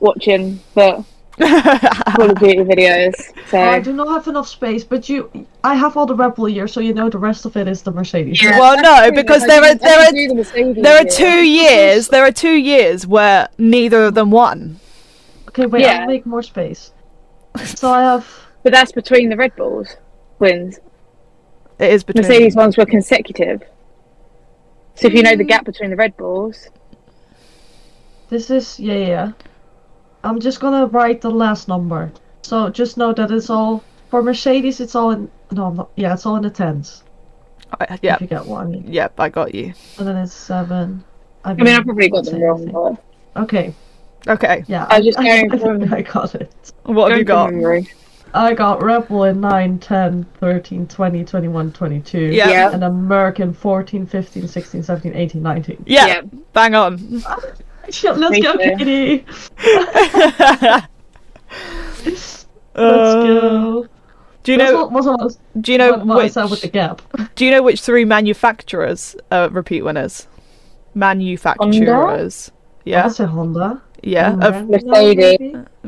watching the Call of Duty videos. So I do not have enough space, but you. I have all the Red Bull years, so you know the rest of it is the Mercedes. Yeah, Well, no, because I there are- there are- the Mercedes There are two years. There are two years where neither of them won. Okay, wait. Yeah. I'll make more space. So I have. but that's between the Red Bulls wins. It is between. Mercedes ones were consecutive. So if you know the mm. gap between the Red Bulls, This is yeah, yeah, yeah. I'm just gonna write the last number. So just know that it's all for Mercedes. It's all in no, I'm not, yeah, it's all in the tens. I- yeah, If you get one, yep, I got you. and then it's seven. I mean, I probably got them wrong, but Okay, Okay, yeah. I just going I, from- I got it. what have you got? memory. I got Red Bull in 9, 10, 13, 20, 21, 22. Yeah. Yeah. And American 14, 15, 16, 17, 18, 19. Yeah, Yeah. bang on. Ah. Let's go. Katie. Let's Uh, go. do you know? what, what, Do you know which? with the gap. Do you know which three manufacturers are repeat winners? Manufacturers. Yeah, I'll say Honda. yeah. And Of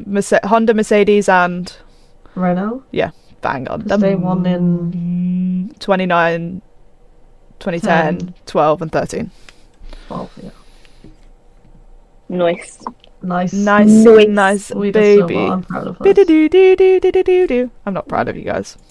Mercedes. Honda, Mercedes, and Renault. Yeah. Bang on. 'Cause they won in 29, 2010, 10. 12, and 13. 12, yeah. Nice. Nice. Nice, Nice. nice We did so baby. well. I'm proud of us. I'm not proud of you guys.